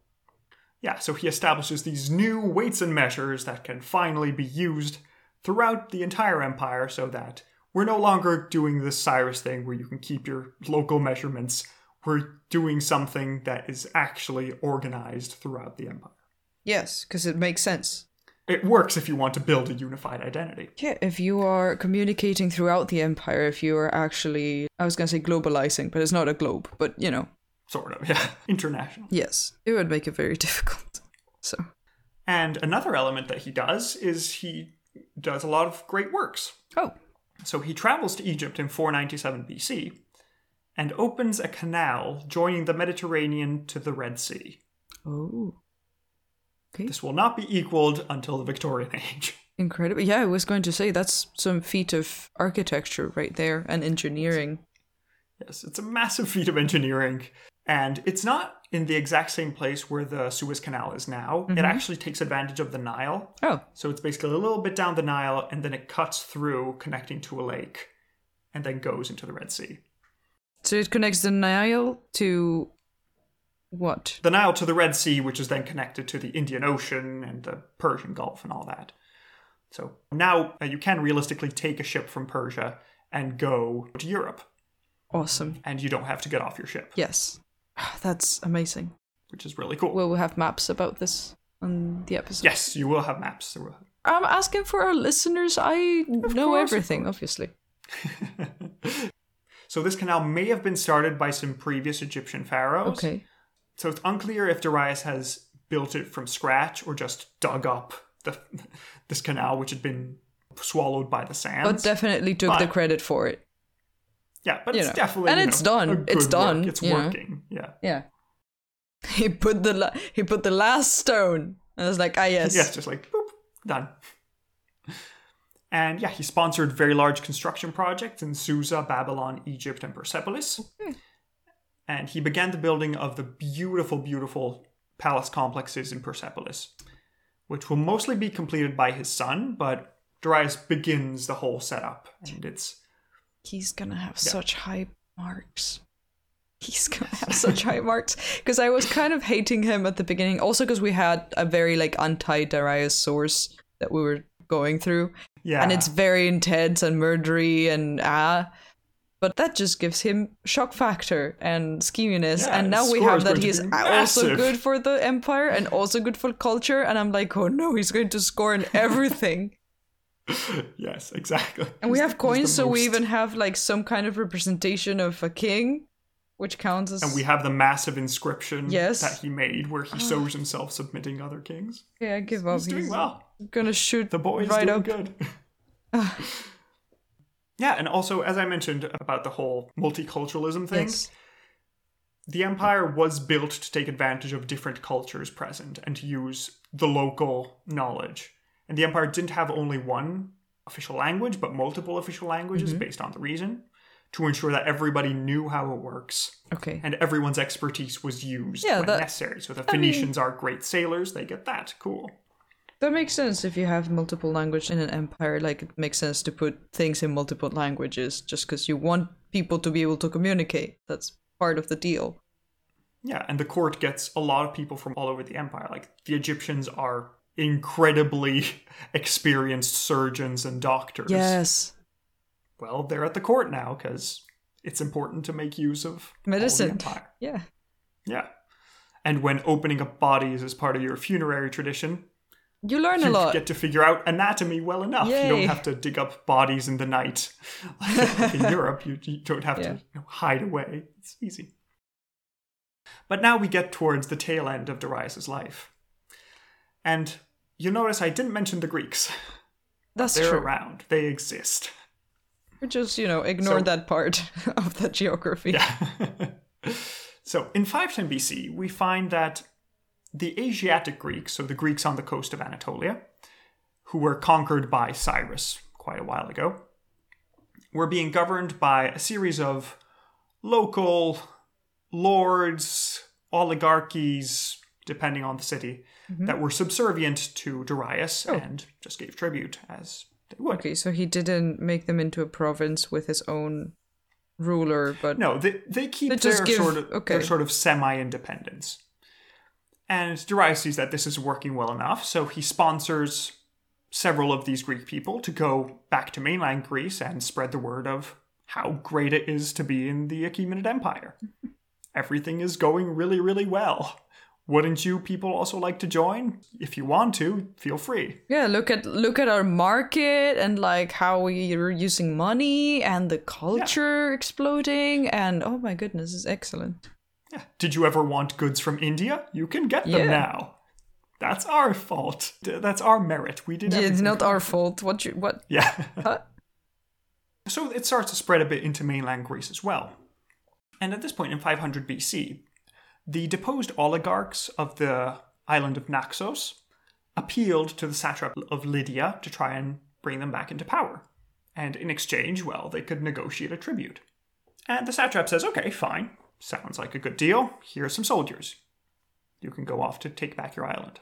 Yeah, so he establishes these new weights and measures that can finally be used throughout the entire empire so that we're no longer doing this Cyrus thing where you can keep your local measurements. We're doing something that is actually organized throughout the empire. Yes, because it makes sense. it works if you want to build a unified identity. Yeah, if you are communicating throughout the empire, if you are actually, I was going to say globalizing, but it's not a globe, but you know, Sort of, yeah. International. yes, it would make it very difficult. So, And another element that he does is he does a lot of great works. oh, So he travels to Egypt in 497 BC and opens a canal joining the Mediterranean to the Red Sea. oh, Okay. This will not be equaled until the Victorian Age. incredible. Yeah, I was going to say that's some feat of architecture right there and engineering. Yes, it's a massive feat of engineering. And it's not in the exact same place where the Suez Canal is now. It actually takes advantage of the Nile. Oh, So it's basically a little bit down the Nile and then it cuts through, connecting to a lake, and then goes into the Red Sea. so it connects the Nile to what? The Nile to the Red Sea, which is then connected to the Indian Ocean and the Persian Gulf and all that. So now uh, you can realistically take a ship from Persia and go to Europe, Awesome. and you don't have to get off your ship, Yes, that's amazing. which is really cool. Will we have maps about this on the episode? yes, you will have maps. There will have- I'm asking for our listeners. I know course, everything, obviously. So this canal may have been started by some previous Egyptian pharaohs. Okay. So it's unclear if Darius has built it from scratch or just dug up the this canal, which had been swallowed by the sands. But definitely took the credit for it. Yeah, but you it's know. definitely And it's know, done. It's done, work. It's working. Yeah. Yeah. He put the la- he put the last stone. And I was like, ah yes. Yes, just like boop, done. And yeah, he sponsored very large construction projects in Susa, Babylon, Egypt, and Persepolis. And he began the building of the beautiful, beautiful palace complexes in Persepolis, which will mostly be completed by his son, but Darius begins the whole setup. And it's He's gonna have such high marks. He's gonna have such high marks because I was kind of hating him at the beginning. Also, because we had a very like anti-Darius source that we were going through, yeah. and it's very intense and murdery and ah. But that just gives him shock factor and scheminess, Yeah, and now we have that he's also good for the empire and also good for culture. And I'm like, oh no, he's going to score in everything. yes, exactly. And we have coins, so we even have like some kind of representation of a king, which counts as. And we have the massive inscription Yes. that he made where he ah. shows himself submitting other kings. yeah, I give up. He's doing well. gonna shoot The boy's right up. good. yeah, and also as I mentioned about the whole multiculturalism thing, Yes. the empire was built to take advantage of different cultures present and to use the local knowledge. And the empire didn't have only one official language, but multiple official languages Mm-hmm. based on the region to ensure that everybody knew how it works Okay. and everyone's expertise was used Yeah, when that- necessary. So the Phoenicians are great sailors, they get that. Cool. That makes sense if you have multiple language in an empire. Like it makes sense to put things in multiple languages just because you want people to be able to communicate. That's part of the deal. Yeah, and the court gets a lot of people from all over the empire. Like the Egyptians are incredibly experienced surgeons and doctors. Yes. Well, they're at the court now because it's important to make use of Medicine. Yeah. Yeah. And when opening up bodies as part of your funerary tradition, You learn a lot. you get to figure out anatomy well enough. You don't have to dig up bodies in the night. Like in Europe, you, you don't have Yeah. to you know, hide away. It's easy. But now we get towards the tail end of Darius's life. And you notice I didn't mention the Greeks. That's They're true. around. They exist. We just, you know, ignore So- that part of the geography. Yeah. so in 510 BC, we find that the Asiatic Greeks, so the Greeks on the coast of Anatolia, who were conquered by Cyrus quite a while ago, were being governed by a series of local lords, oligarchies, depending on the city, Mm-hmm. that were subservient to Darius oh. and just gave tribute as they would. Okay, so he didn't make them into a province with his own ruler, but No, they they keep They their give- sort of okay. their sort of semi-independence. And Darius sees that this is working well enough, so he sponsors several of these Greek people to go back to mainland Greece and spread the word of how great it is to be in the Achaemenid Empire. Everything is going really, really well. Wouldn't you people also like to join? If you want to, feel free. Yeah, look at look at our market and like how we're using money and the culture exploding and oh my goodness, it's excellent. Yeah. Did you ever want goods from India? You can get them Yeah. now. That's our fault. That's our merit. We did Yeah, it's not our fault. What you what? Yeah. Huh? so it starts to spread a bit into mainland Greece as well. And at this point in 500 BC, the deposed oligarchs of the island of Naxos appealed to the satrap of Lydia to try and bring them back into power. And in exchange, well, they could negotiate a tribute. And the satrap says, okay, fine. Sounds like a good deal. Here are some soldiers. You can go off to take back your island.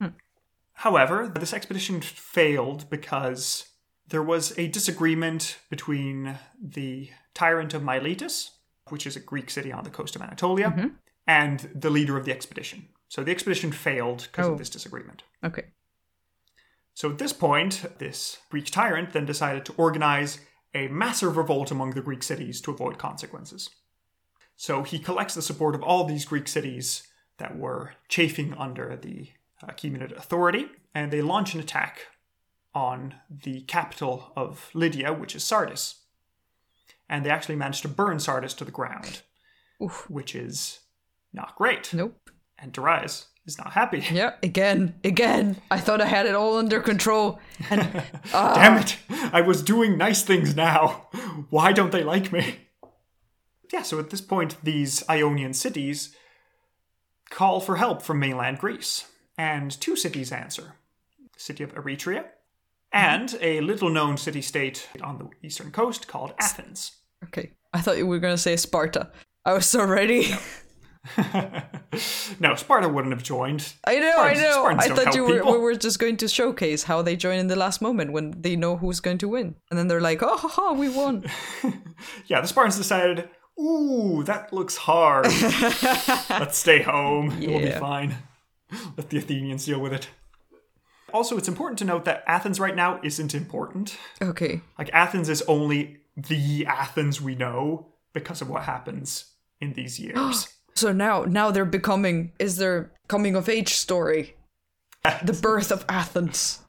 Hmm. However, this expedition failed because there was a disagreement between the tyrant of Miletus, which is a Greek city on the coast of Anatolia, mm-hmm. And the leader of the expedition. So the expedition failed because Oh. of this disagreement. Okay. So at this point, this Greek tyrant then decided to organize a massive revolt among the Greek cities to avoid consequences. So he collects the support of all these Greek cities that were chafing under the Achaemenid authority, and they launch an attack on the capital of Lydia, which is Sardis. And they actually manage to burn Sardis to the ground, Oof. which is not great. Nope. And Darius is not happy. Yeah. Again. Again. I thought I had it all under control. And ah, Damn it! I was doing nice things now. Why don't they like me? Yeah, so at this point, these Ionian cities call for help from mainland Greece. And two cities answer the city of Eretria and a little known city state on the eastern coast called Athens. okay. I thought you were gonna say Sparta. I was so ready. no, Sparta wouldn't have joined. I know, Spartans- I know. Spartans I thought you were, people. we were just going to showcase how they join in the last moment when they know who's going to win. And then they're like, oh, ha, ha, we won. Yeah, the Spartans decided, ooh, that looks hard. Let's stay home. We'll be fine. Let the Athenians deal with it. Also, it's important to note that Athens right now isn't important. Okay. Like, Athens is only the Athens we know because of what happens in these years. So now, now they're becoming, is their coming of age story. The birth of Athens.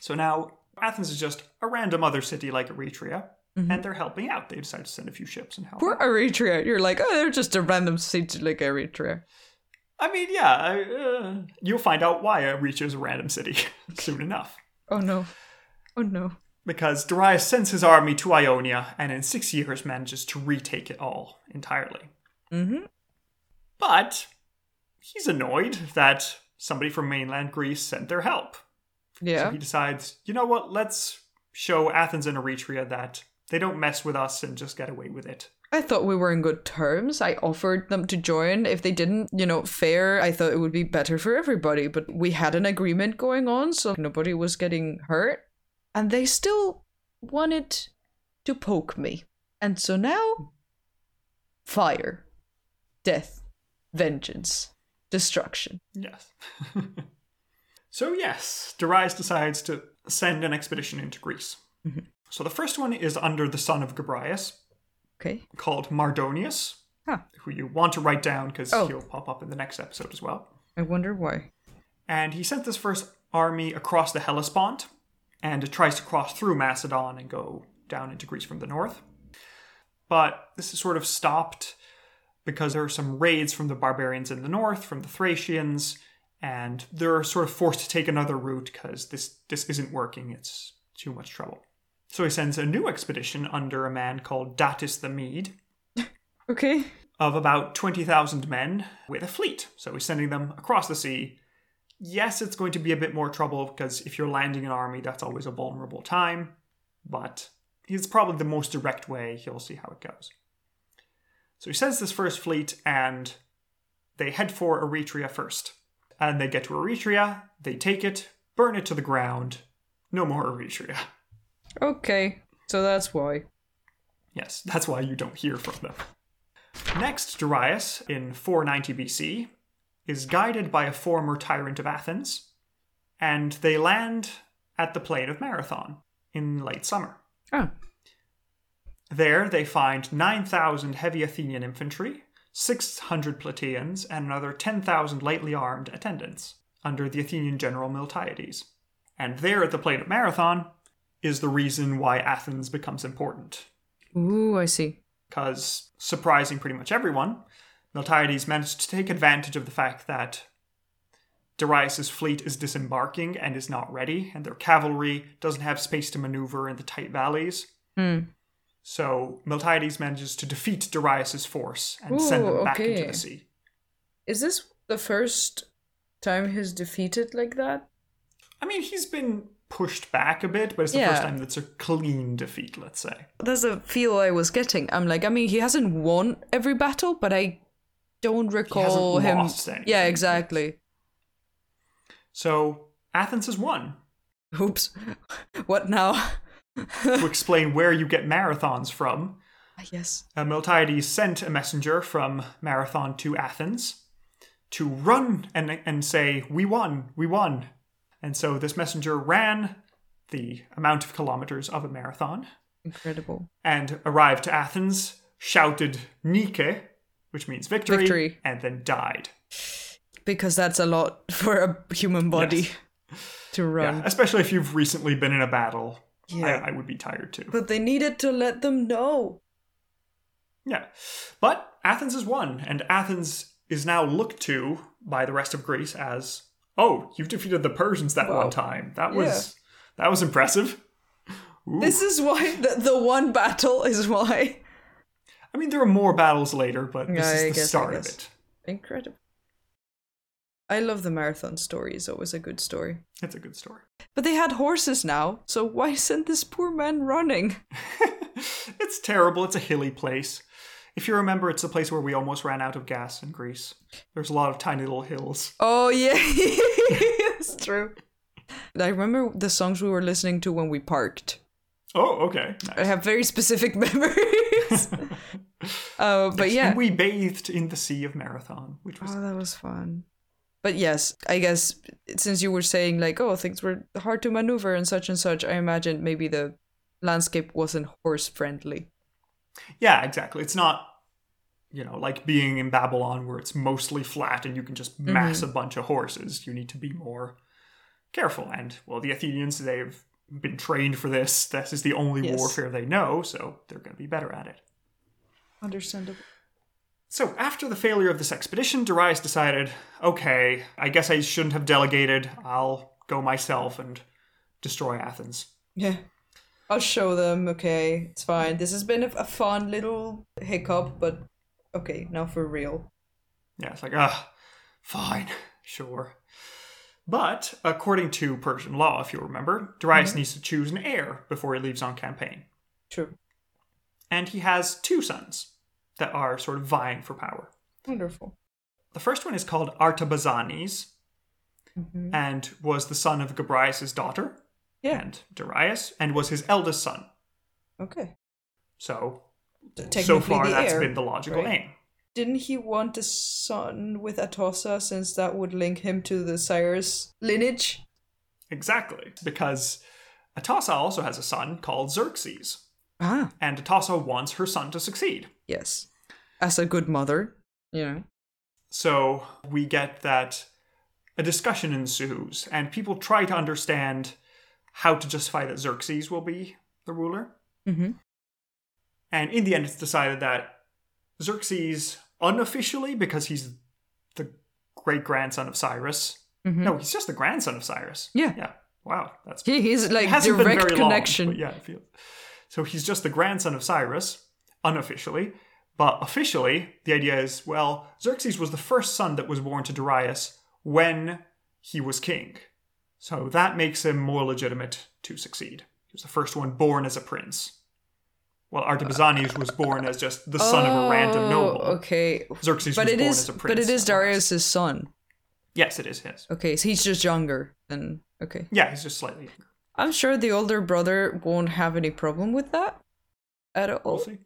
so now, Athens is just a random other city like Eretria, and they're helping out. They decide to send a few ships and help. Poor. Eritrea. You're like, oh, they're just a random city like Eritrea. I mean, yeah, I, uh, you'll find out why Eretria is a random city soon enough. Oh no. Oh no. because Darius sends his army to Ionia and in six years manages to retake it all entirely. Mm-hmm. But he's annoyed that somebody from mainland Greece sent their help. So he decides, you know what, let's show Athens and Eretria that they don't mess with us and just get away with it. I thought we were in good terms. I offered them to join. If they didn't, you know, fair, I thought it would be better for everybody. But we had an agreement going on, so nobody was getting hurt. And they still wanted to poke me. And so now, fire, death, vengeance, destruction. Yes. so, yes, Darius decides to send an expedition into Greece. Mm-hmm. So, the first one is under the son of Gobryas, Okay. called Mardonius, Huh. who you want to write down because Oh. he'll pop up in the next episode as well. I wonder why. And he sent this first army across the Hellespont and tries to cross through Macedon and go down into Greece from the north. But this is sort of stopped because there are some raids from the barbarians in the north, from the Thracians, and they're sort of forced to take another route because this, this isn't working. It's too much trouble. So he sends a new expedition under a man called Datis the Mede, Okay. of about 20,000 men with a fleet. So he's sending them across the sea. Yes, it's going to be a bit more trouble because if you're landing an army, that's always a vulnerable time, but it's probably the most direct way. You'll see how it goes. So he sends this first fleet and they head for Eretria first. And they get to Eretria, they take it, burn it to the ground. No more Eretria. Okay. So that's why. Yes, that's why you don't hear from them. Next, Darius, in 490 BC, is guided by a former tyrant of Athens, and they land at the plain of Marathon in late summer. Oh. There, they find 9,000 heavy Athenian infantry, 600 Plataeans and another 10,000 lightly armed attendants under the Athenian general Miltiades. And there at the Plain of Marathon is the reason why Athens becomes important. Ooh, I see. Because, surprising pretty much everyone, Miltiades managed to take advantage of the fact that Darius' fleet is disembarking and is not ready, and their cavalry doesn't have space to maneuver in the tight valleys. Hmm. So Miltiades manages to defeat Darius's force and send them back into the sea. Is this the first time he's defeated like that? I mean, he's been pushed back a bit, but it's the first time that's a clean defeat, let's say. That's the feel I was getting. I'm like, I mean, he hasn't won every battle, but I don't recall him. Yeah, exactly. So Athens has won. Oops. what now? to explain where you get marathons from, yes. uh, Miltiades sent a messenger from Marathon to Athens to run and, and say, We won, we won. And so this messenger ran the amount of kilometers of a marathon Incredible. and arrived to Athens, shouted Nike, which means victory, Victory. and then died. Because that's a lot for a human body to run. Yeah, especially if you've recently been in a battle. Yeah. I, I would be tired too. But they needed to let them know. Yeah. But Athens is won, and Athens is now looked to by the rest of Greece as, oh, you've defeated the Persians that Wow. one time. That was that was impressive. Ooh. This is why the, the one battle is why. I mean, there are more battles later, but this Yeah, is the guess, start of it. Incredible. I love the marathon story. It's always a good story. It's a good story. But they had horses now, so why send this poor man running? it's terrible. It's a hilly place. If you remember, it's the place where we almost ran out of gas in Greece. There's a lot of tiny little hills. Oh yeah, it's true. I remember the songs we were listening to when we parked. Oh, okay. I have very specific memories. uh, but yeah, And we bathed in the Sea of Marathon, which was Oh, that was fun. But yes, I guess since you were saying like, oh, things were hard to maneuver and such and such, I imagine maybe the landscape wasn't horse friendly. Yeah, exactly. It's not, you know, like being in Babylon where it's mostly flat and you can just Mm-hmm. mass a bunch of horses. You need to be more careful. And, well, the Athenians, they've been trained for this. This is the only Yes. warfare they know, so they're going to be better at it. Understandable. So, after the failure of this expedition, Darius decided, okay, I guess I shouldn't have delegated. I'll go myself and destroy Athens. Yeah. I'll show them, okay, it's fine. This has been a, fun little hiccup, but okay, now for real. Yeah, it's like, ah, fine, sure. But according to Persian law, if you remember, Darius needs to choose an heir before he leaves on campaign. True. And he has two sons that are sort of vying for power. Wonderful. The first one is called Artabazanes Mhm. and was the son of Gobryas' daughter Yeah. and Darius, and was his eldest son. Okay. So, so far, that's heir, been the logical right? aim. Didn't he want a son with Atossa since that would link him to the Cyrus lineage? Exactly. Because Atossa also has a son called Xerxes, Ah. and Atossa wants her son to succeed. Yes. As a good mother, you know. So we get that a discussion ensues, and people try to understand how to justify that Xerxes will be the ruler. Mm-hmm. And in the end, it's decided that Xerxes, unofficially, because he's the great grandson of Cyrus. Mhm. No, he's just the grandson of Cyrus. Yeah. Yeah. Wow. That's He, he's like direct long, connection. but yeah, it feels. So he's just the grandson of Cyrus, unofficially. But officially, the idea is well, Xerxes was the first son that was born to Darius when he was king. So that makes him more legitimate to succeed. He was the first one born as a prince. While Artabazanes was born as just the son of a random Oh, noble. Okay. Xerxes But was it born is as a prince. but it is. Darius's son. Yes, it is his. Okay, so he's just younger than okay. Yeah, he's just slightly younger. I'm sure the older brother won't have any problem with that at We'll all. see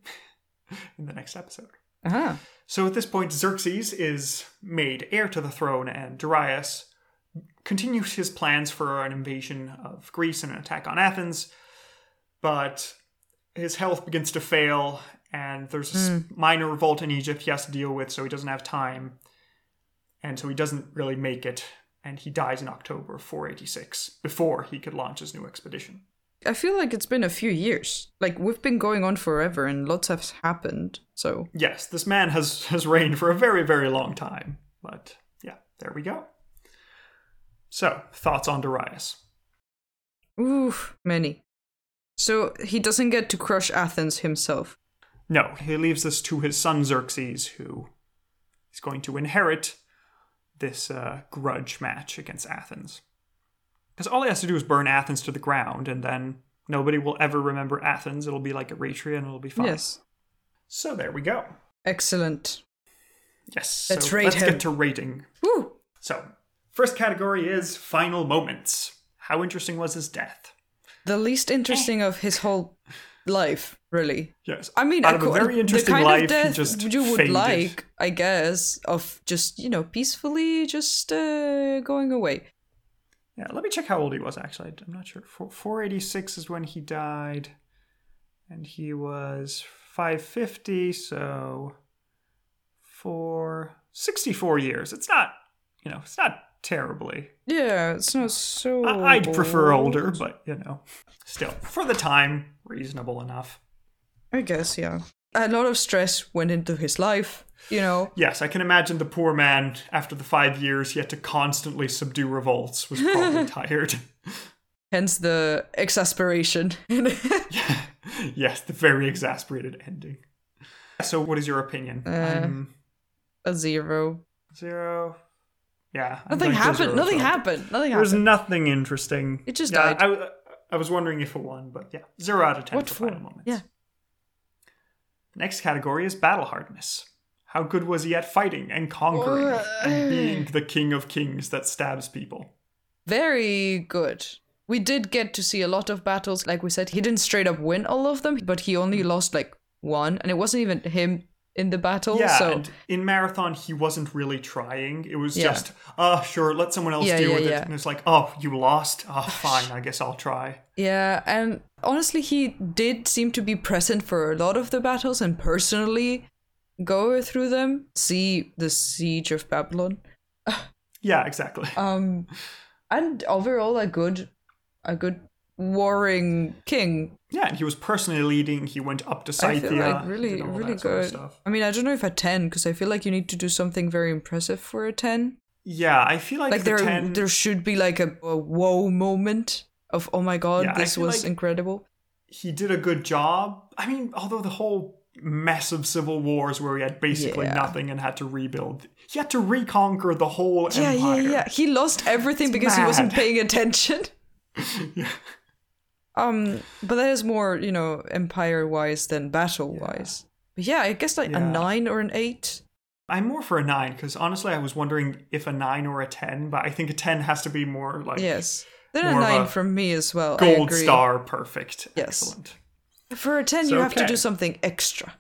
in the next episode. Uh-huh. So at this point, Xerxes is made heir to the throne, and Darius continues his plans for an invasion of Greece and an attack on Athens. But his health begins to fail, and there's a s- minor revolt in Egypt he has to deal with, so he doesn't have time, and so he doesn't really make it, and he dies in October 486 before he could launch his new expedition. I feel like it's been a few years. Like we've been going on forever and lots has happened. So Yes, this man has has reigned for a very very long time, but yeah, there we go. So thoughts on Darius? ooh, many. So he doesn't get to crush Athens himself. No, he leaves this to his son Xerxes, who is going to inherit this uh, grudge match against Athens. Because all he has to do is burn Athens to the ground, and then nobody will ever remember Athens. It'll be like Eretria, and it'll be fine. Yes. So there we go. Excellent. Yes. Let's so rate let's him. get to rating. Woo! So, first category is final moments. How interesting was his death? The least interesting of his whole life, really. Yes. I mean, out of a very interesting the kind life, of death just you would faded. like, I guess, of just you know peacefully just uh, going away. Yeah, let me check how old he was actually. I'm not sure. 486 is when he died. And he was 550, so for 64 years. It's not, you know, it's not terribly. Yeah, it's not so. I- I'd prefer older, but, you know, still, for the time, reasonable enough. I guess, yeah. A lot of stress went into his life, you know. Yes, I can imagine the poor man, after the five years he had to constantly subdue revolts, was probably tired. Hence the exasperation. yes, the very exasperated ending. So, what is your opinion? Uh, I'm a zero. zero. Yeah, Nothing happened. Nothing happened. Nothing There's happened. nothing interesting. It just yeah, died. I, I was wondering if it won, but yeah, zero out of ten What for for? final moments. Yeah. Next category is battle hardness. How good was he at fighting and conquering Uh, and being the king of kings that stabs people? Very good. We did get to see a lot of battles. Like we said, he didn't straight up win all of them, but he only lost like one, and it wasn't even him in the battle. Yeah, so and in marathon he wasn't really trying. It was Yeah. just, uh, sure, let someone else Yeah, deal yeah, with it. And it's like, oh, you lost? Oh, fine, I guess I'll try. yeah, and honestly, he did seem to be present for a lot of the battles, and personally go through them. See the siege of Babylon. Yeah, exactly. Um, and overall a good, a good warring king. Yeah, and he was personally leading. He went up to I Scythia. feel like really, really that sort of good. stuff. I mean, I don't know if a ten because I feel like you need to do something very impressive for a ten. Yeah, I feel like, Like the there, 10, there should be like a, a whoa moment of oh my god, Yeah, this was like- incredible. he did a good job. I mean, although the whole mess of civil wars where he had basically Yeah. nothing and had to rebuild, he had to reconquer the whole Yeah, empire. yeah, yeah. Yeah. He lost everything because he wasn't paying attention. Yeah. Um, but that is more, you know, empire wise than battle wise. But yeah, I guess like a nine or an eight. I'm more for a nine because honestly, I was wondering if a nine or a ten, but I think a ten has to be more like Yes. Then a nine from me as well. I gold agree. star, perfect, Yes. excellent. For a 10, So, you have to do something extra.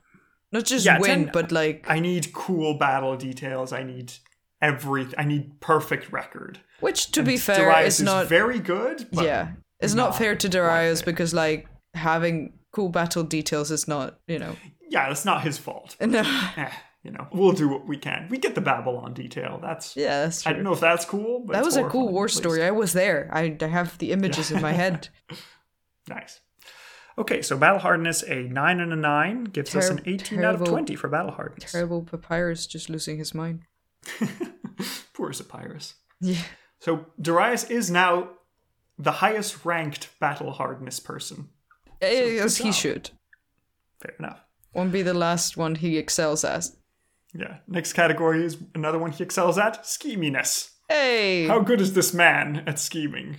Not just Yeah, win, 10 but like. I need cool battle details. I need every. I need perfect record. Which, to be fair, Darius is not. very good. But yeah. It's not, not fair to Darius because, like, having cool battle details is not, you know. yeah, that's not his fault. No. eh, you know, we'll do what we can. We get the Babylon detail. That's Yeah, that's true. I don't know if that's cool, but that was a cool war story. I was there. I, I have the images in my head. Nice. Okay, so battle hardness a nine and a nine gives us an eighteen out of twenty for battle hardness. Terrible Papyrus just losing his mind. Poor Papyrus. Yeah. So Darius is now the highest ranked battle hardness person. As he should. Fair enough. Won't be the last one he excels at. Yeah. Next category is another one he excels at scheminess. Hey! How good is this man at scheming?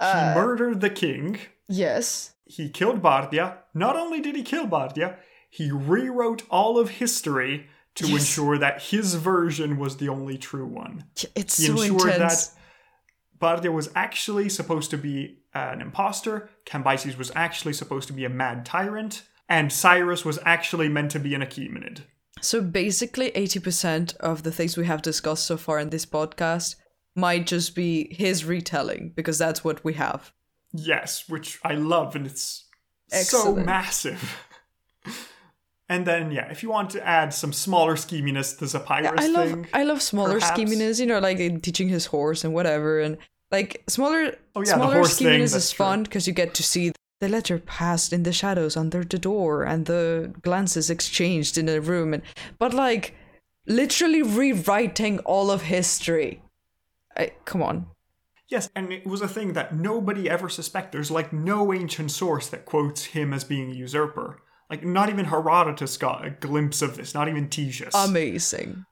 Uh, he murdered the king. yes. He killed Bardia. Not only did he kill Bardia, he rewrote all of history to Yes. ensure that his version was the only true one. It's He so ensured intense. that Bardia was actually supposed to be an imposter, Cambyses was actually supposed to be a mad tyrant, and Cyrus was actually meant to be an Achaemenid. So basically, 80% of the things we have discussed so far in this podcast might just be his retelling because that's what we have. Yes, which I love, and it's so massive. And then, yeah, if you want to add some smaller scheminess, the Zopyrus I love thing. I love smaller perhaps. scheminess, you know, like teaching his horse and whatever, and like smaller Oh, yeah, the horse thing, scheminess that's is fun because you get to see the letter passed in the shadows under the door and the glances exchanged in the room, and but like literally rewriting all of history. I, come on, Yes, and it was a thing that nobody ever suspected. There's like no ancient source that quotes him as being a usurper. Like, not even Herodotus got a glimpse of this, not even Ctesias. amazing,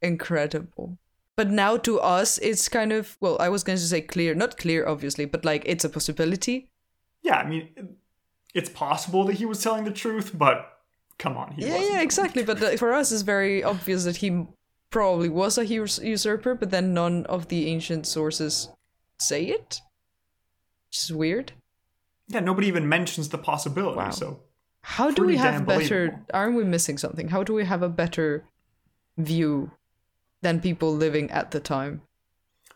incredible. But now to us, it's kind of well, I was going to say clear, not clear, obviously, but like it's a possibility. yeah, I mean, it's possible that he was telling the truth, but come on, he Yeah, yeah, exactly. But for us, it's very obvious that he probably was a us- usurper, but then none of the ancient sources say it, which is weird. Yeah, nobody even mentions the possibility, Wow. so. How do we have better? Aren't we missing something? How do we have a better view than people living at the time?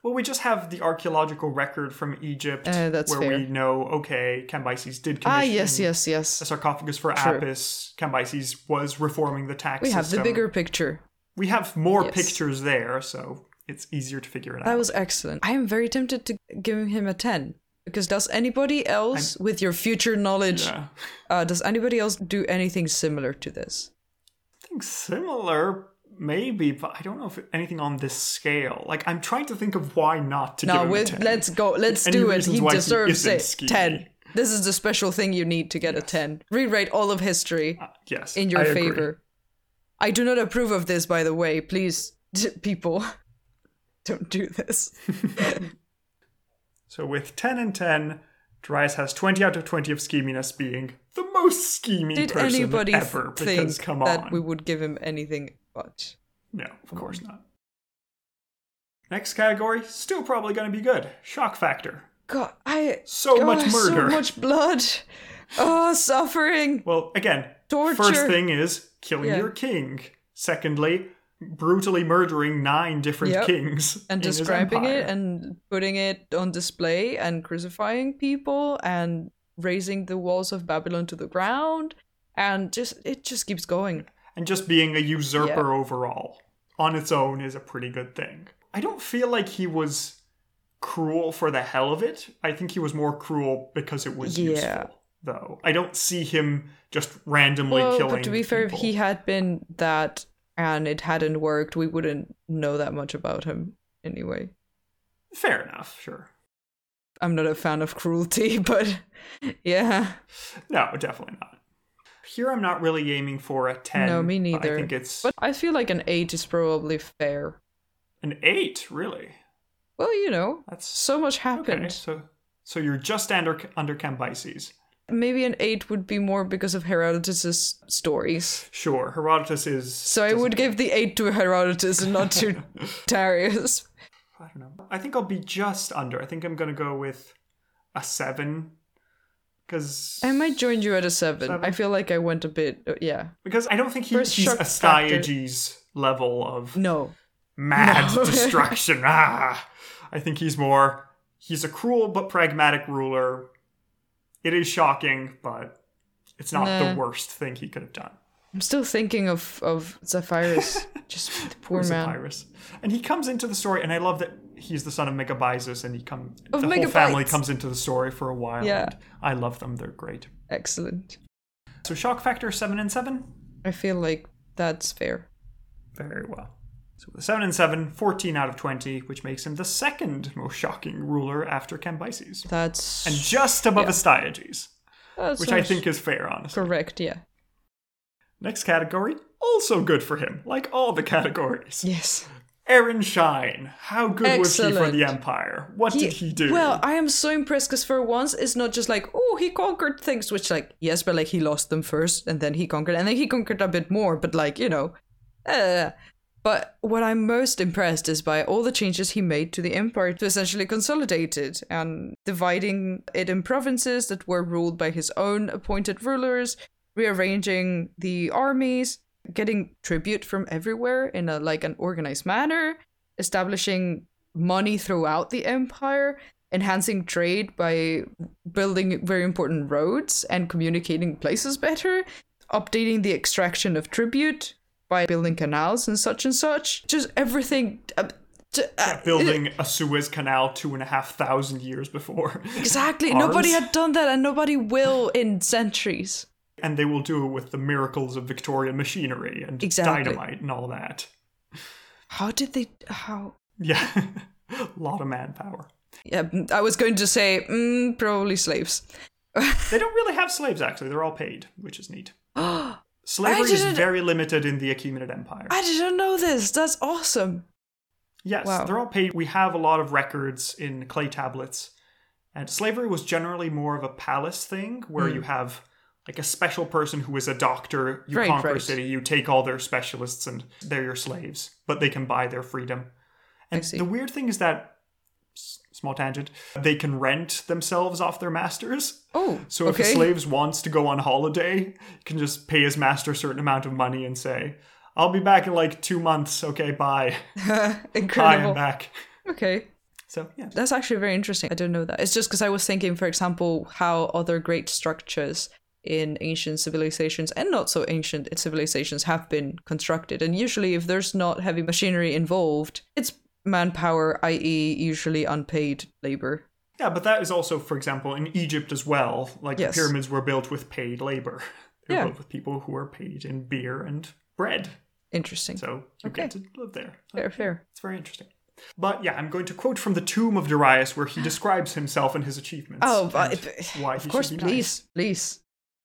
Well, we just have the archaeological record from Egypt Uh, that's where fair. we know, okay, Cambyses did commission Ah, yes, yes, yes a sarcophagus for True. Apis. Cambyses was reforming the tax We have the bigger picture. We have more Yes. pictures there, so it's easier to figure it out. That was excellent. I am very tempted to give him a 10. Because does anybody else, with your future knowledge, yeah. uh, does anybody else do anything similar to this? Think similar, maybe, but I don't know if anything on this scale. Like, I'm trying to think of why not to give No, him a 10. let's go. Let's Any do it. He why he deserves it. skinny? 10. This is the special thing you need to get a 10. Rewrite all of history Uh, yes, in your I agree. favor. I do not approve of this, by the way. Please, people, don't do this. So with 10 and 10, Darius has 20 out of 20 of scheminess being the most schemy Did person anybody ever. think Because, come that we would give him anything but? No, of course not. Next category, still probably going to be good. Shock factor. God, I. So God, much murder. So much blood. Oh, suffering. Well, again, Torture. first thing is killing Yeah. your king. Secondly, brutally murdering nine different Yep. kings and describing it and putting it on display and crucifying people and raising the walls of Babylon to the ground and just it just keeps going. and just being a usurper overall on its own is a pretty good thing. I don't feel like he was cruel for the hell of it. I think he was more cruel because it was Yeah. useful, though. I don't see him just randomly Well, killing. but to be fair, if he had been that and it hadn't worked, we wouldn't know that much about him anyway. fair enough, sure. I'm not a fan of cruelty, but yeah. No, definitely not. Here, I'm not really aiming for a ten. No, me neither. I think it's But I feel like an 8 is probably fair. an eight. Really, Well, you know, that's so much happened. okay. So, so you're just under under Cambyses. Maybe an 8 would be more because of Herodotus's stories. Sure, Herodotus is. So I would give the 8 to Herodotus and not to Darius. I don't know. I think I'll be just under. I think I'm gonna go with a seven, because I might join you at a 7. Seven? I feel like I went a bit, uh, yeah. because I don't think he, he's. Astyages level of No. mad No. destruction. ah, I think he's more. He's a cruel but pragmatic ruler. It is shocking, but it's not Nah. the worst thing he could have done. I'm still thinking of, of Zopyrus. Just the poor Poor man. Zopyrus. And he comes into the story, and I love that he's the son of Megabyzus, and he come Of the whole family comes into the story for a while. Yeah. and I love them; they're great. Excellent. So shock factor seven and seven, I feel like that's fair. very well. So with a seven and seven, 14 out of twenty, which makes him the second most shocking ruler after Cambyses, That's and just above Yeah. Astyages, that's which I think is fair, honestly. correct. Yeah. Next category, also good for him, like all the categories. Yes. Eranshahr, how good was he for the Empire? What did he do? Well, I am so impressed because for once it's not just like, oh, he conquered things, which like yes, but like he lost them first and then he conquered, and then he conquered a bit more, but like you know, uh. But what I'm most impressed is by all the changes he made to the empire to essentially consolidate it and dividing it in provinces that were ruled by his own appointed rulers, rearranging the armies, getting tribute from everywhere in a like an organized manner, establishing money throughout the empire, enhancing trade by building very important roads and communicating places better. updating the extraction of tribute by building canals and such and such. Just everything. Uh, t- uh, Building a Suez Canal two and a half thousand years before. Exactly. ours. Nobody had done that, and nobody will in centuries. And they will do it with the miracles of Victorian machinery and Exactly. dynamite and all that. How did they? How? Yeah. a lot of manpower. Yeah, mm, I was going to say mm, probably slaves. They don't really have slaves, actually. They're all paid, which is neat. Slavery is very limited in the Achaemenid Empire. I didn't know this. That's awesome. Yes, Wow. they're all paid. We have a lot of records in clay tablets. And slavery was generally more of a palace thing where you have like a special person who is a doctor. You Hmm. Right, conquer a right. city, you take all their specialists, and they're your slaves, but they can buy their freedom. And the weird thing is that, small tangent, they can rent themselves off their masters. Oh, So if okay. a slave wants to go on holiday, he can just pay his master a certain amount of money and say, I'll be back in like two months. Okay, bye. Incredible. I'm back. Okay. So yeah, That's actually very interesting. I didn't know that. It's just because I was thinking, for example, how other great structures in ancient civilizations and not so ancient civilizations have been constructed. And usually, if there's not heavy machinery involved, it's manpower, i.e., usually unpaid labor. yeah, but that is also, for example, in Egypt as well. Like Yes. the pyramids were built with paid labor. They're Yeah. built with people who are paid in beer and bread. Interesting. So you Okay. get to live there. fair, fair. It's very interesting. But yeah, I'm going to quote from the tomb of Darius, where he describes himself and his achievements. Oh, but, why of course, be nice. please, please.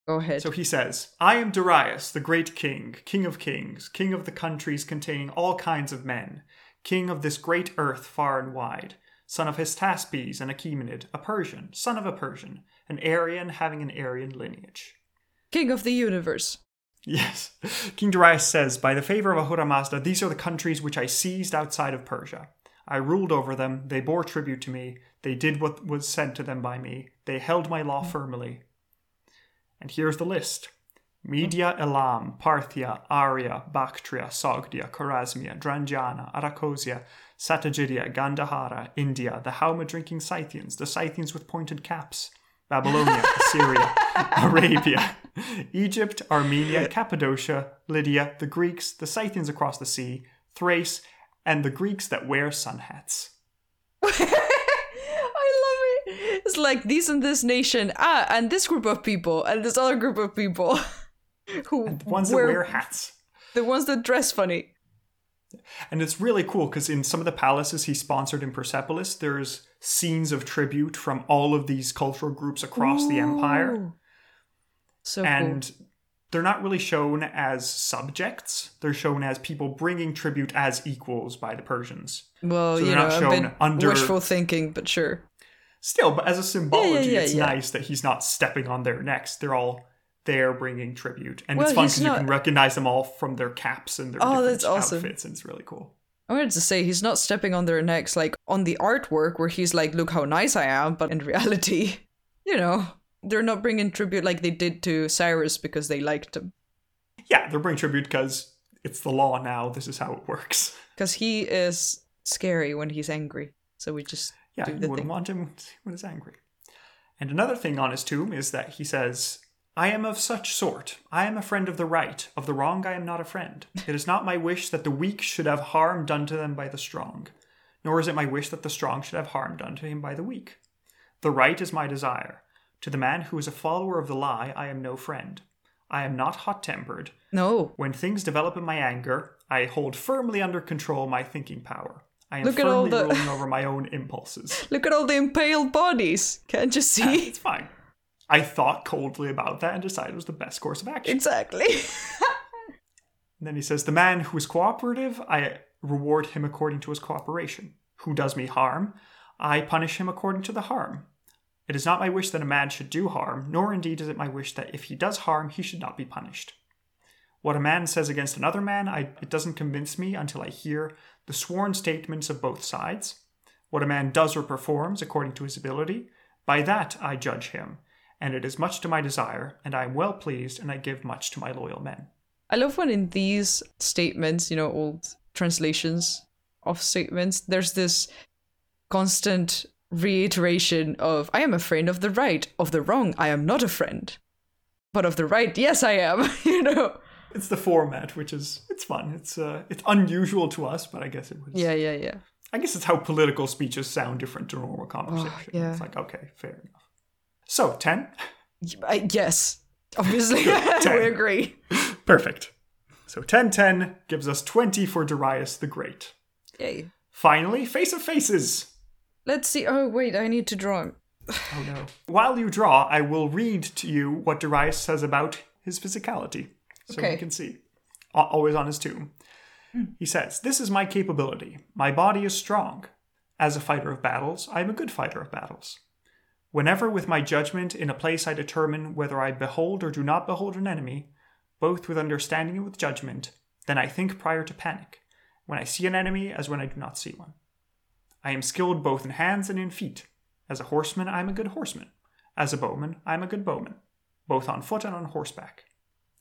Go ahead. So he says, I am Darius, the great king, king of kings, king of the countries containing all kinds of men, king of this great earth far and wide, son of Hystaspes, an Achaemenid, a Persian, son of a Persian, an Aryan having an Aryan lineage. King of the universe. Yes. King Darius says, By the favor of Ahura Mazda, these are the countries which I seized outside of Persia. I ruled over them, they bore tribute to me, they did what was said to them by me, they held my law firmly. And here's the list Media, Elam, Parthia, Arya, Bactria, Sogdia, Chorasmia, Drangiana, Arachosia, Sattagydia, Gandhara, India, the Haoma drinking Scythians, the Scythians with pointed caps, Babylonia, Assyria, Arabia, Egypt, Armenia, Cappadocia, Lydia, the Greeks, the Scythians across the sea, Thrace, and the Greeks that wear sun hats. I love it. It's like these and this nation, ah, and this group of people, and this other group of people who The ones that wear, wear hats. the ones that dress funny. And it's really cool because in some of the palaces he sponsored in Persepolis, there's scenes of tribute from all of these cultural groups across the empire. So And they're not really shown as subjects, they're shown as people bringing tribute as equals by the Persians. Well, so you know, not shown under- wishful thinking, but sure. Still, but as a symbology, yeah, it's yeah. nice that he's not stepping on their necks. They're all there bringing tribute. And Well, it's fun because you can recognize them all from their caps and their Oh, that's awesome. outfits, and it's really cool. I wanted to say he's not stepping on their necks like on the artwork where he's like, "Look how nice I am," but in reality, you know, they're not bringing tribute like they did to Cyrus because they liked him. Yeah, they're bringing tribute because it's the law now. This is how it works. Because he is scary when he's angry. So we just Yeah, do you wouldn't thing. want him when he's angry. And another thing on his tomb is that he says, I am of such sort. I am a friend of the right. Of the wrong, I am not a friend. It is not my wish that the weak should have harm done to them by the strong, nor is it my wish that the strong should have harm done to him by the weak. The right is my desire. To the man who is a follower of the lie, I am no friend. I am not hot tempered. No. When things develop in my anger, I hold firmly under control my thinking power. I am Look at all firmly the- ruling over my own impulses. Look at all the impaled bodies. Can't you see? It's fine. I thought coldly about that and decided it was the best course of action. exactly. And then he says, The man who is cooperative, I reward him according to his cooperation. Who does me harm, I punish him according to the harm. It is not my wish that a man should do harm, nor indeed is it my wish that if he does harm, he should not be punished. What a man says against another man, I, it doesn't convince me until I hear the sworn statements of both sides. What a man does or performs according to his ability, by that I judge him, and it is much to my desire, and I am well pleased, and I give much to my loyal men. I love when in these statements, you know, old translations of statements, there's this constant reiteration of I am a friend of the right, of the wrong, I am not a friend. but of the right, yes, I am. you know. It's the format, which is it's fun. It's uh, it's unusual to us, but I guess it was. Yeah, yeah, yeah. I guess it's how political speeches sound different to normal conversation. Oh, yeah. It's like okay, fair enough. So ten, I, yes, obviously, we agree. perfect. So 10 10 gives us 20 for Darius the Great. Yay. Finally, Face of Faces. Let's see. Oh, wait, I need to draw him. Oh no. While you draw, I will read to you what Darius says about his physicality. So Okay. you can see. Always on his tomb. Hmm. He says, This is my capability. My body is strong. As a fighter of battles, I am a good fighter of battles. Whenever, with my judgment, in a place I determine whether I behold or do not behold an enemy, both with understanding and with judgment, then I think prior to panic, when I see an enemy as when I do not see one. I am skilled both in hands and in feet. As a horseman, I am a good horseman. As a bowman, I am a good bowman, both on foot and on horseback.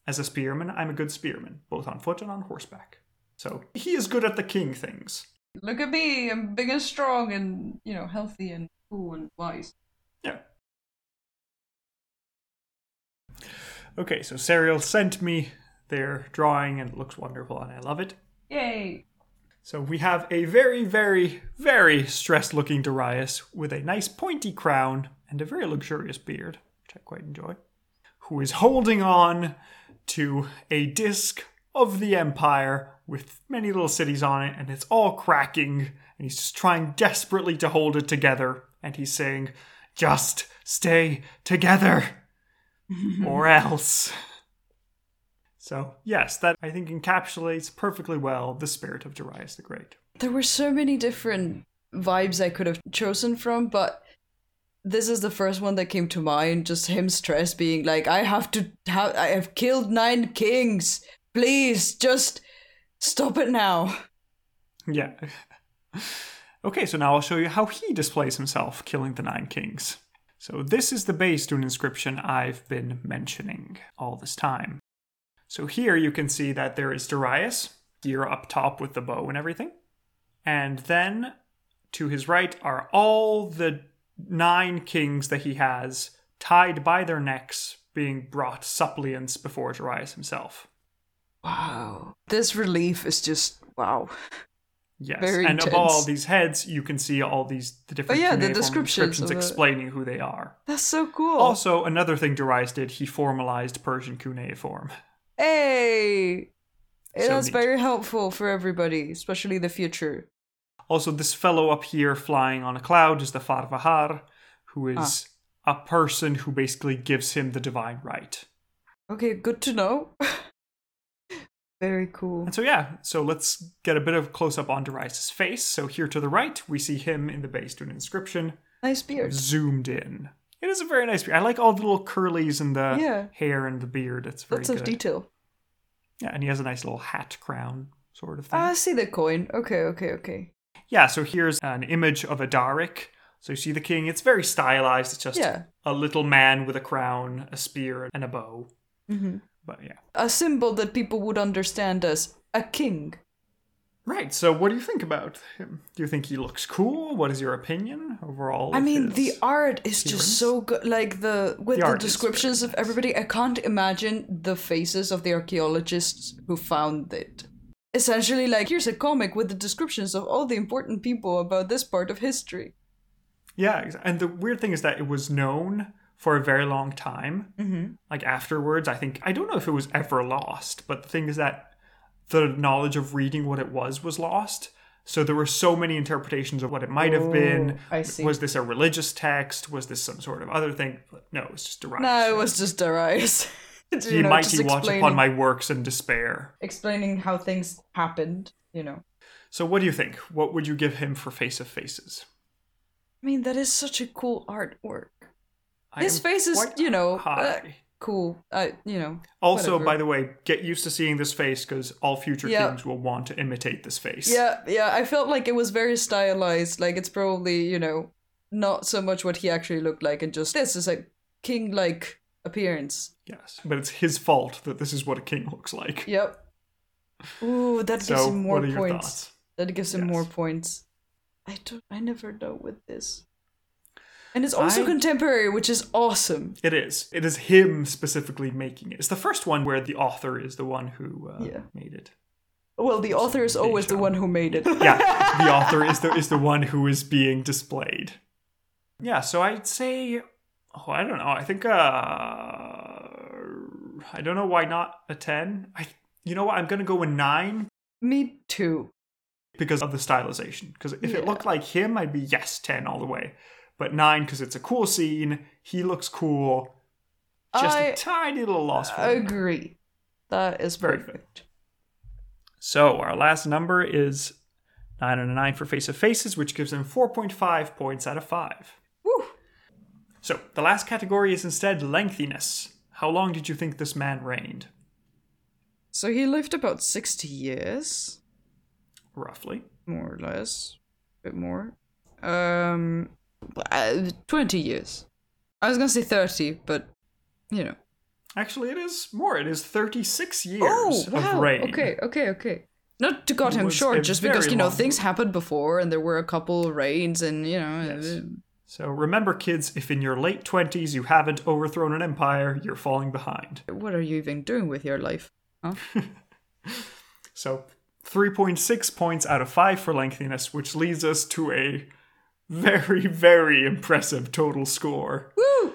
As a spearman, I am a good spearman, both on foot and on horseback. So he is good at the king things. Look at me. I'm big and strong and, you know, healthy and cool and wise. Yeah. Okay, so Serial sent me their drawing and it looks wonderful and I love it. Yay. So we have a very, very, very stressed looking Darius with a nice pointy crown and a very luxurious beard, which I quite enjoy, who is holding on to a disc of the Empire with many little cities on it, and it's all cracking, and he's just trying desperately to hold it together, and he's saying, Just stay together, or else. So, yes, that I think encapsulates perfectly well the spirit of Darius the Great. There were so many different vibes I could have chosen from, but this is the first one that came to mind. Just him stressed, being like, "I have to have, I have killed nine kings. Please, just stop it now." Yeah. Okay, so now I'll show you how he displays himself killing the Nine Kings. So, this is the Behistun inscription I've been mentioning all this time. So, here you can see that there is Darius, here up top with the bow and everything. And then to his right are all the nine kings that he has tied by their necks, being brought suppliants before Darius himself. Wow, this relief is just wow. Yes, Very and of all these heads, you can see all these the different Oh, yeah, the descriptions it. explaining who they are. That's so cool. Also, another thing Darius did, he formalized Persian cuneiform. hey, So that's neat. very helpful for everybody, especially the future. Also, this fellow up here flying on a cloud is the Farvahar, who is Ah. a person who basically gives him the divine right. Okay, good to know. very cool. And so, yeah, so let's get a bit of close up on Darius' face. So, here to the right, we see him in the Behistun inscription, Nice beard. zoomed in. It is a very nice beard. I like all the little curlies and the Yeah. hair and the beard. It's very Lots of detail. Yeah, and he has a nice little hat crown sort of thing. Ah, I see the coin. Okay, okay, okay. yeah, so here's an image of a Daric. So you see the king. It's very stylized. It's just Yeah. a little man with a crown, a spear, and a bow. hmm But yeah. A symbol that people would understand as a king. Right. So what do you think about him? Do you think he looks cool? What is your opinion overall? I mean, the art is appearance? just so good. Like the with The the, descriptions of everybody, I can't imagine the faces of the archaeologists who found it. Essentially, like here's a comic with the descriptions of all the important people about this part of history. Yeah, and the weird thing is that it was known for a very long time. Mm-hmm. Like afterwards, I think I don't know if it was ever lost, but the thing is that the knowledge of reading what it was was lost. So there were so many interpretations of what it might have been. Oh, I see. Was this a religious text? Was this some sort of other thing? No, it's just Darius. No, it was just Darius. You know, mighty just watch upon my works and despair. explaining how things happened. You know. So what do you think? What would you give him for Face of Faces? I mean, that is such a cool artwork. His face is, you know, uh, cool. I, you know. also, whatever. by the way, get used to seeing this face because all future Yeah. kings will want to imitate this face. Yeah, yeah. I felt like it was very stylized. Like it's probably you know not so much what he actually looked like, and just this is a king-like appearance. Yes, but it's his fault that this is what a king looks like. Yep. Ooh, that gives So, him more what are your points. thoughts? That gives him Yes. more points. I don't. I never know with this. And it's also I- contemporary, which is awesome. It is. It is him specifically making it. It's the first one where the author is the one who uh, Yeah. made it. Well, the author is always the one who made it. Yeah, the author is the is the one who is being displayed. Yeah, so I'd say, oh, I don't know. I think, uh, I don't know why not a ten. I, you know what? I'm gonna go a nine Me too. because of the stylization. Because if Yeah. it looked like him, I'd be yes, ten all the way. But nine because it's a cool scene. He looks cool. Just I a tiny little loss for me. agree. That is Very good. perfect. So our last number is nine and a nine for Face of Faces, which gives him 4.5 points out of five. Woo. So the last category is instead lengthiness. How long did you think this man reigned? So he lived about 60 years, Roughly. more or less. A bit more. Um, uh, 20 years. I was gonna say 30, but, you know. Actually, it is more. It is 36 years Oh, of wow. reign. Okay, okay, okay. Not to cut It him short, just because, you know, long things happened before and there were a couple reigns and, you know. Yes. So remember, kids, if in your late 20s you haven't overthrown an empire, you're falling behind. what are you even doing with your life? Huh? So 3.6 points out of 5 for lengthiness, which leads us to a very, very impressive total score. Woo!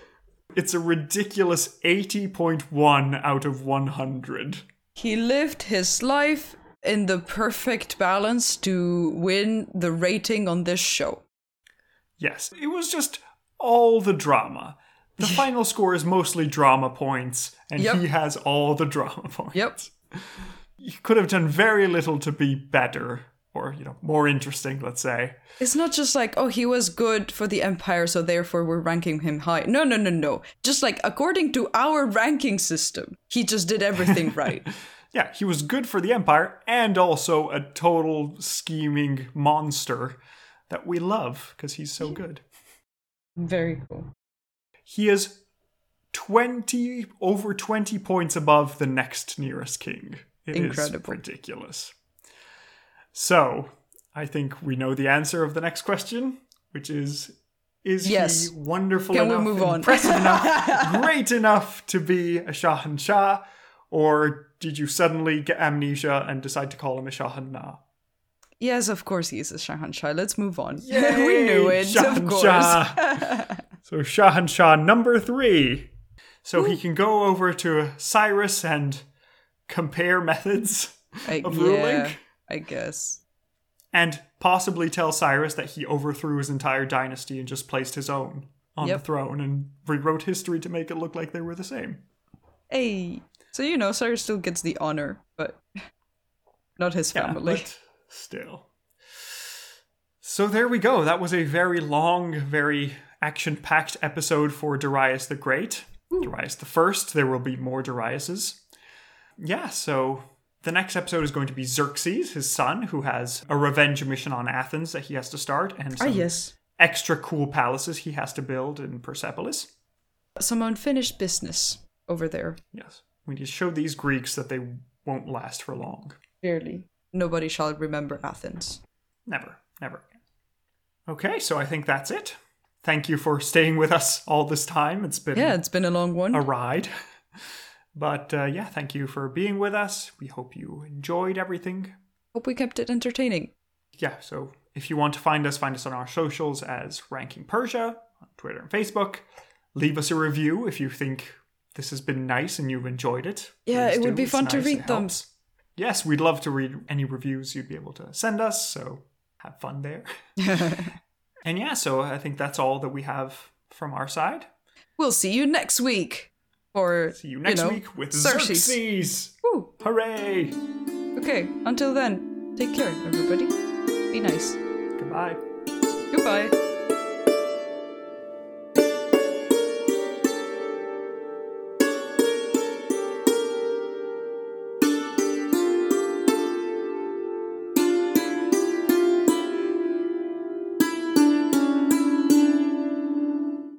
It's a ridiculous 80.1 out of 100. He lived his life in the perfect balance to win the rating on this show. Yes, it was just all the drama. The final score is mostly drama points, and Yep. he has all the drama points. Yep. He could have done very little to be better, or, you know, more interesting, let's say. It's not just like, oh, he was good for the Empire, so therefore we're ranking him high. No, no, no, no. Just like according to our ranking system, he just did everything right. Yeah, he was good for the Empire and also a total scheming monster that we love because he's so good. Very cool. He is 20 over 20 points above the next nearest king. It is Incredible. ridiculous. So, I think we know the answer of the next question, which is is Yes. he wonderful Can we enough, move on? impressive enough, great enough to be a Shahan Shah, or did you suddenly get amnesia and decide to call him a Shahan? Yes, of course he is a Shahanshah. Let's move on. we knew it, of Shahan course. Shah. So Shahan Shah number three. So he can go over to Cyrus and compare methods I, of yeah, ruling I guess. and possibly tell Cyrus that he overthrew his entire dynasty and just placed his own on Yep. the throne and rewrote history to make it look like they were the same. Hey, so you know, Cyrus still gets the honor, but not his Yeah, family. but still. So there we go. That was a very long, very action-packed episode for Darius the Great. Darius the First. There will be more Dariuses. Yeah, so the next episode is going to be Xerxes, his son, who has a revenge mission on Athens that he has to start, and Ah, some yes. extra cool palaces he has to build in Persepolis. Some unfinished business over there. Yes. We need to show these Greeks that they won't last for long. Clearly. Nobody shall remember Athens. Never, never again. Okay, so I think that's it. Thank you for staying with us all this time. It's been Yeah, it's been a long one. a ride. But uh, yeah, thank you for being with us. We hope you enjoyed everything. Hope we kept it entertaining. Yeah, so if you want to find us, find us on our socials as Ranking Persia on Twitter and Facebook. Leave us a review if you think this has been nice and you've enjoyed it. Yeah, Please it would do. be It's fun to read them. Yes, we'd love to read any reviews you'd be able to send us, so have fun there. and yeah, so I think that's all that we have from our side. we'll see you next week. Or See you next know, week with Xerxes. Xerxes. Woo. Hooray! Okay, until then, take care, everybody. Be nice. Goodbye. Goodbye.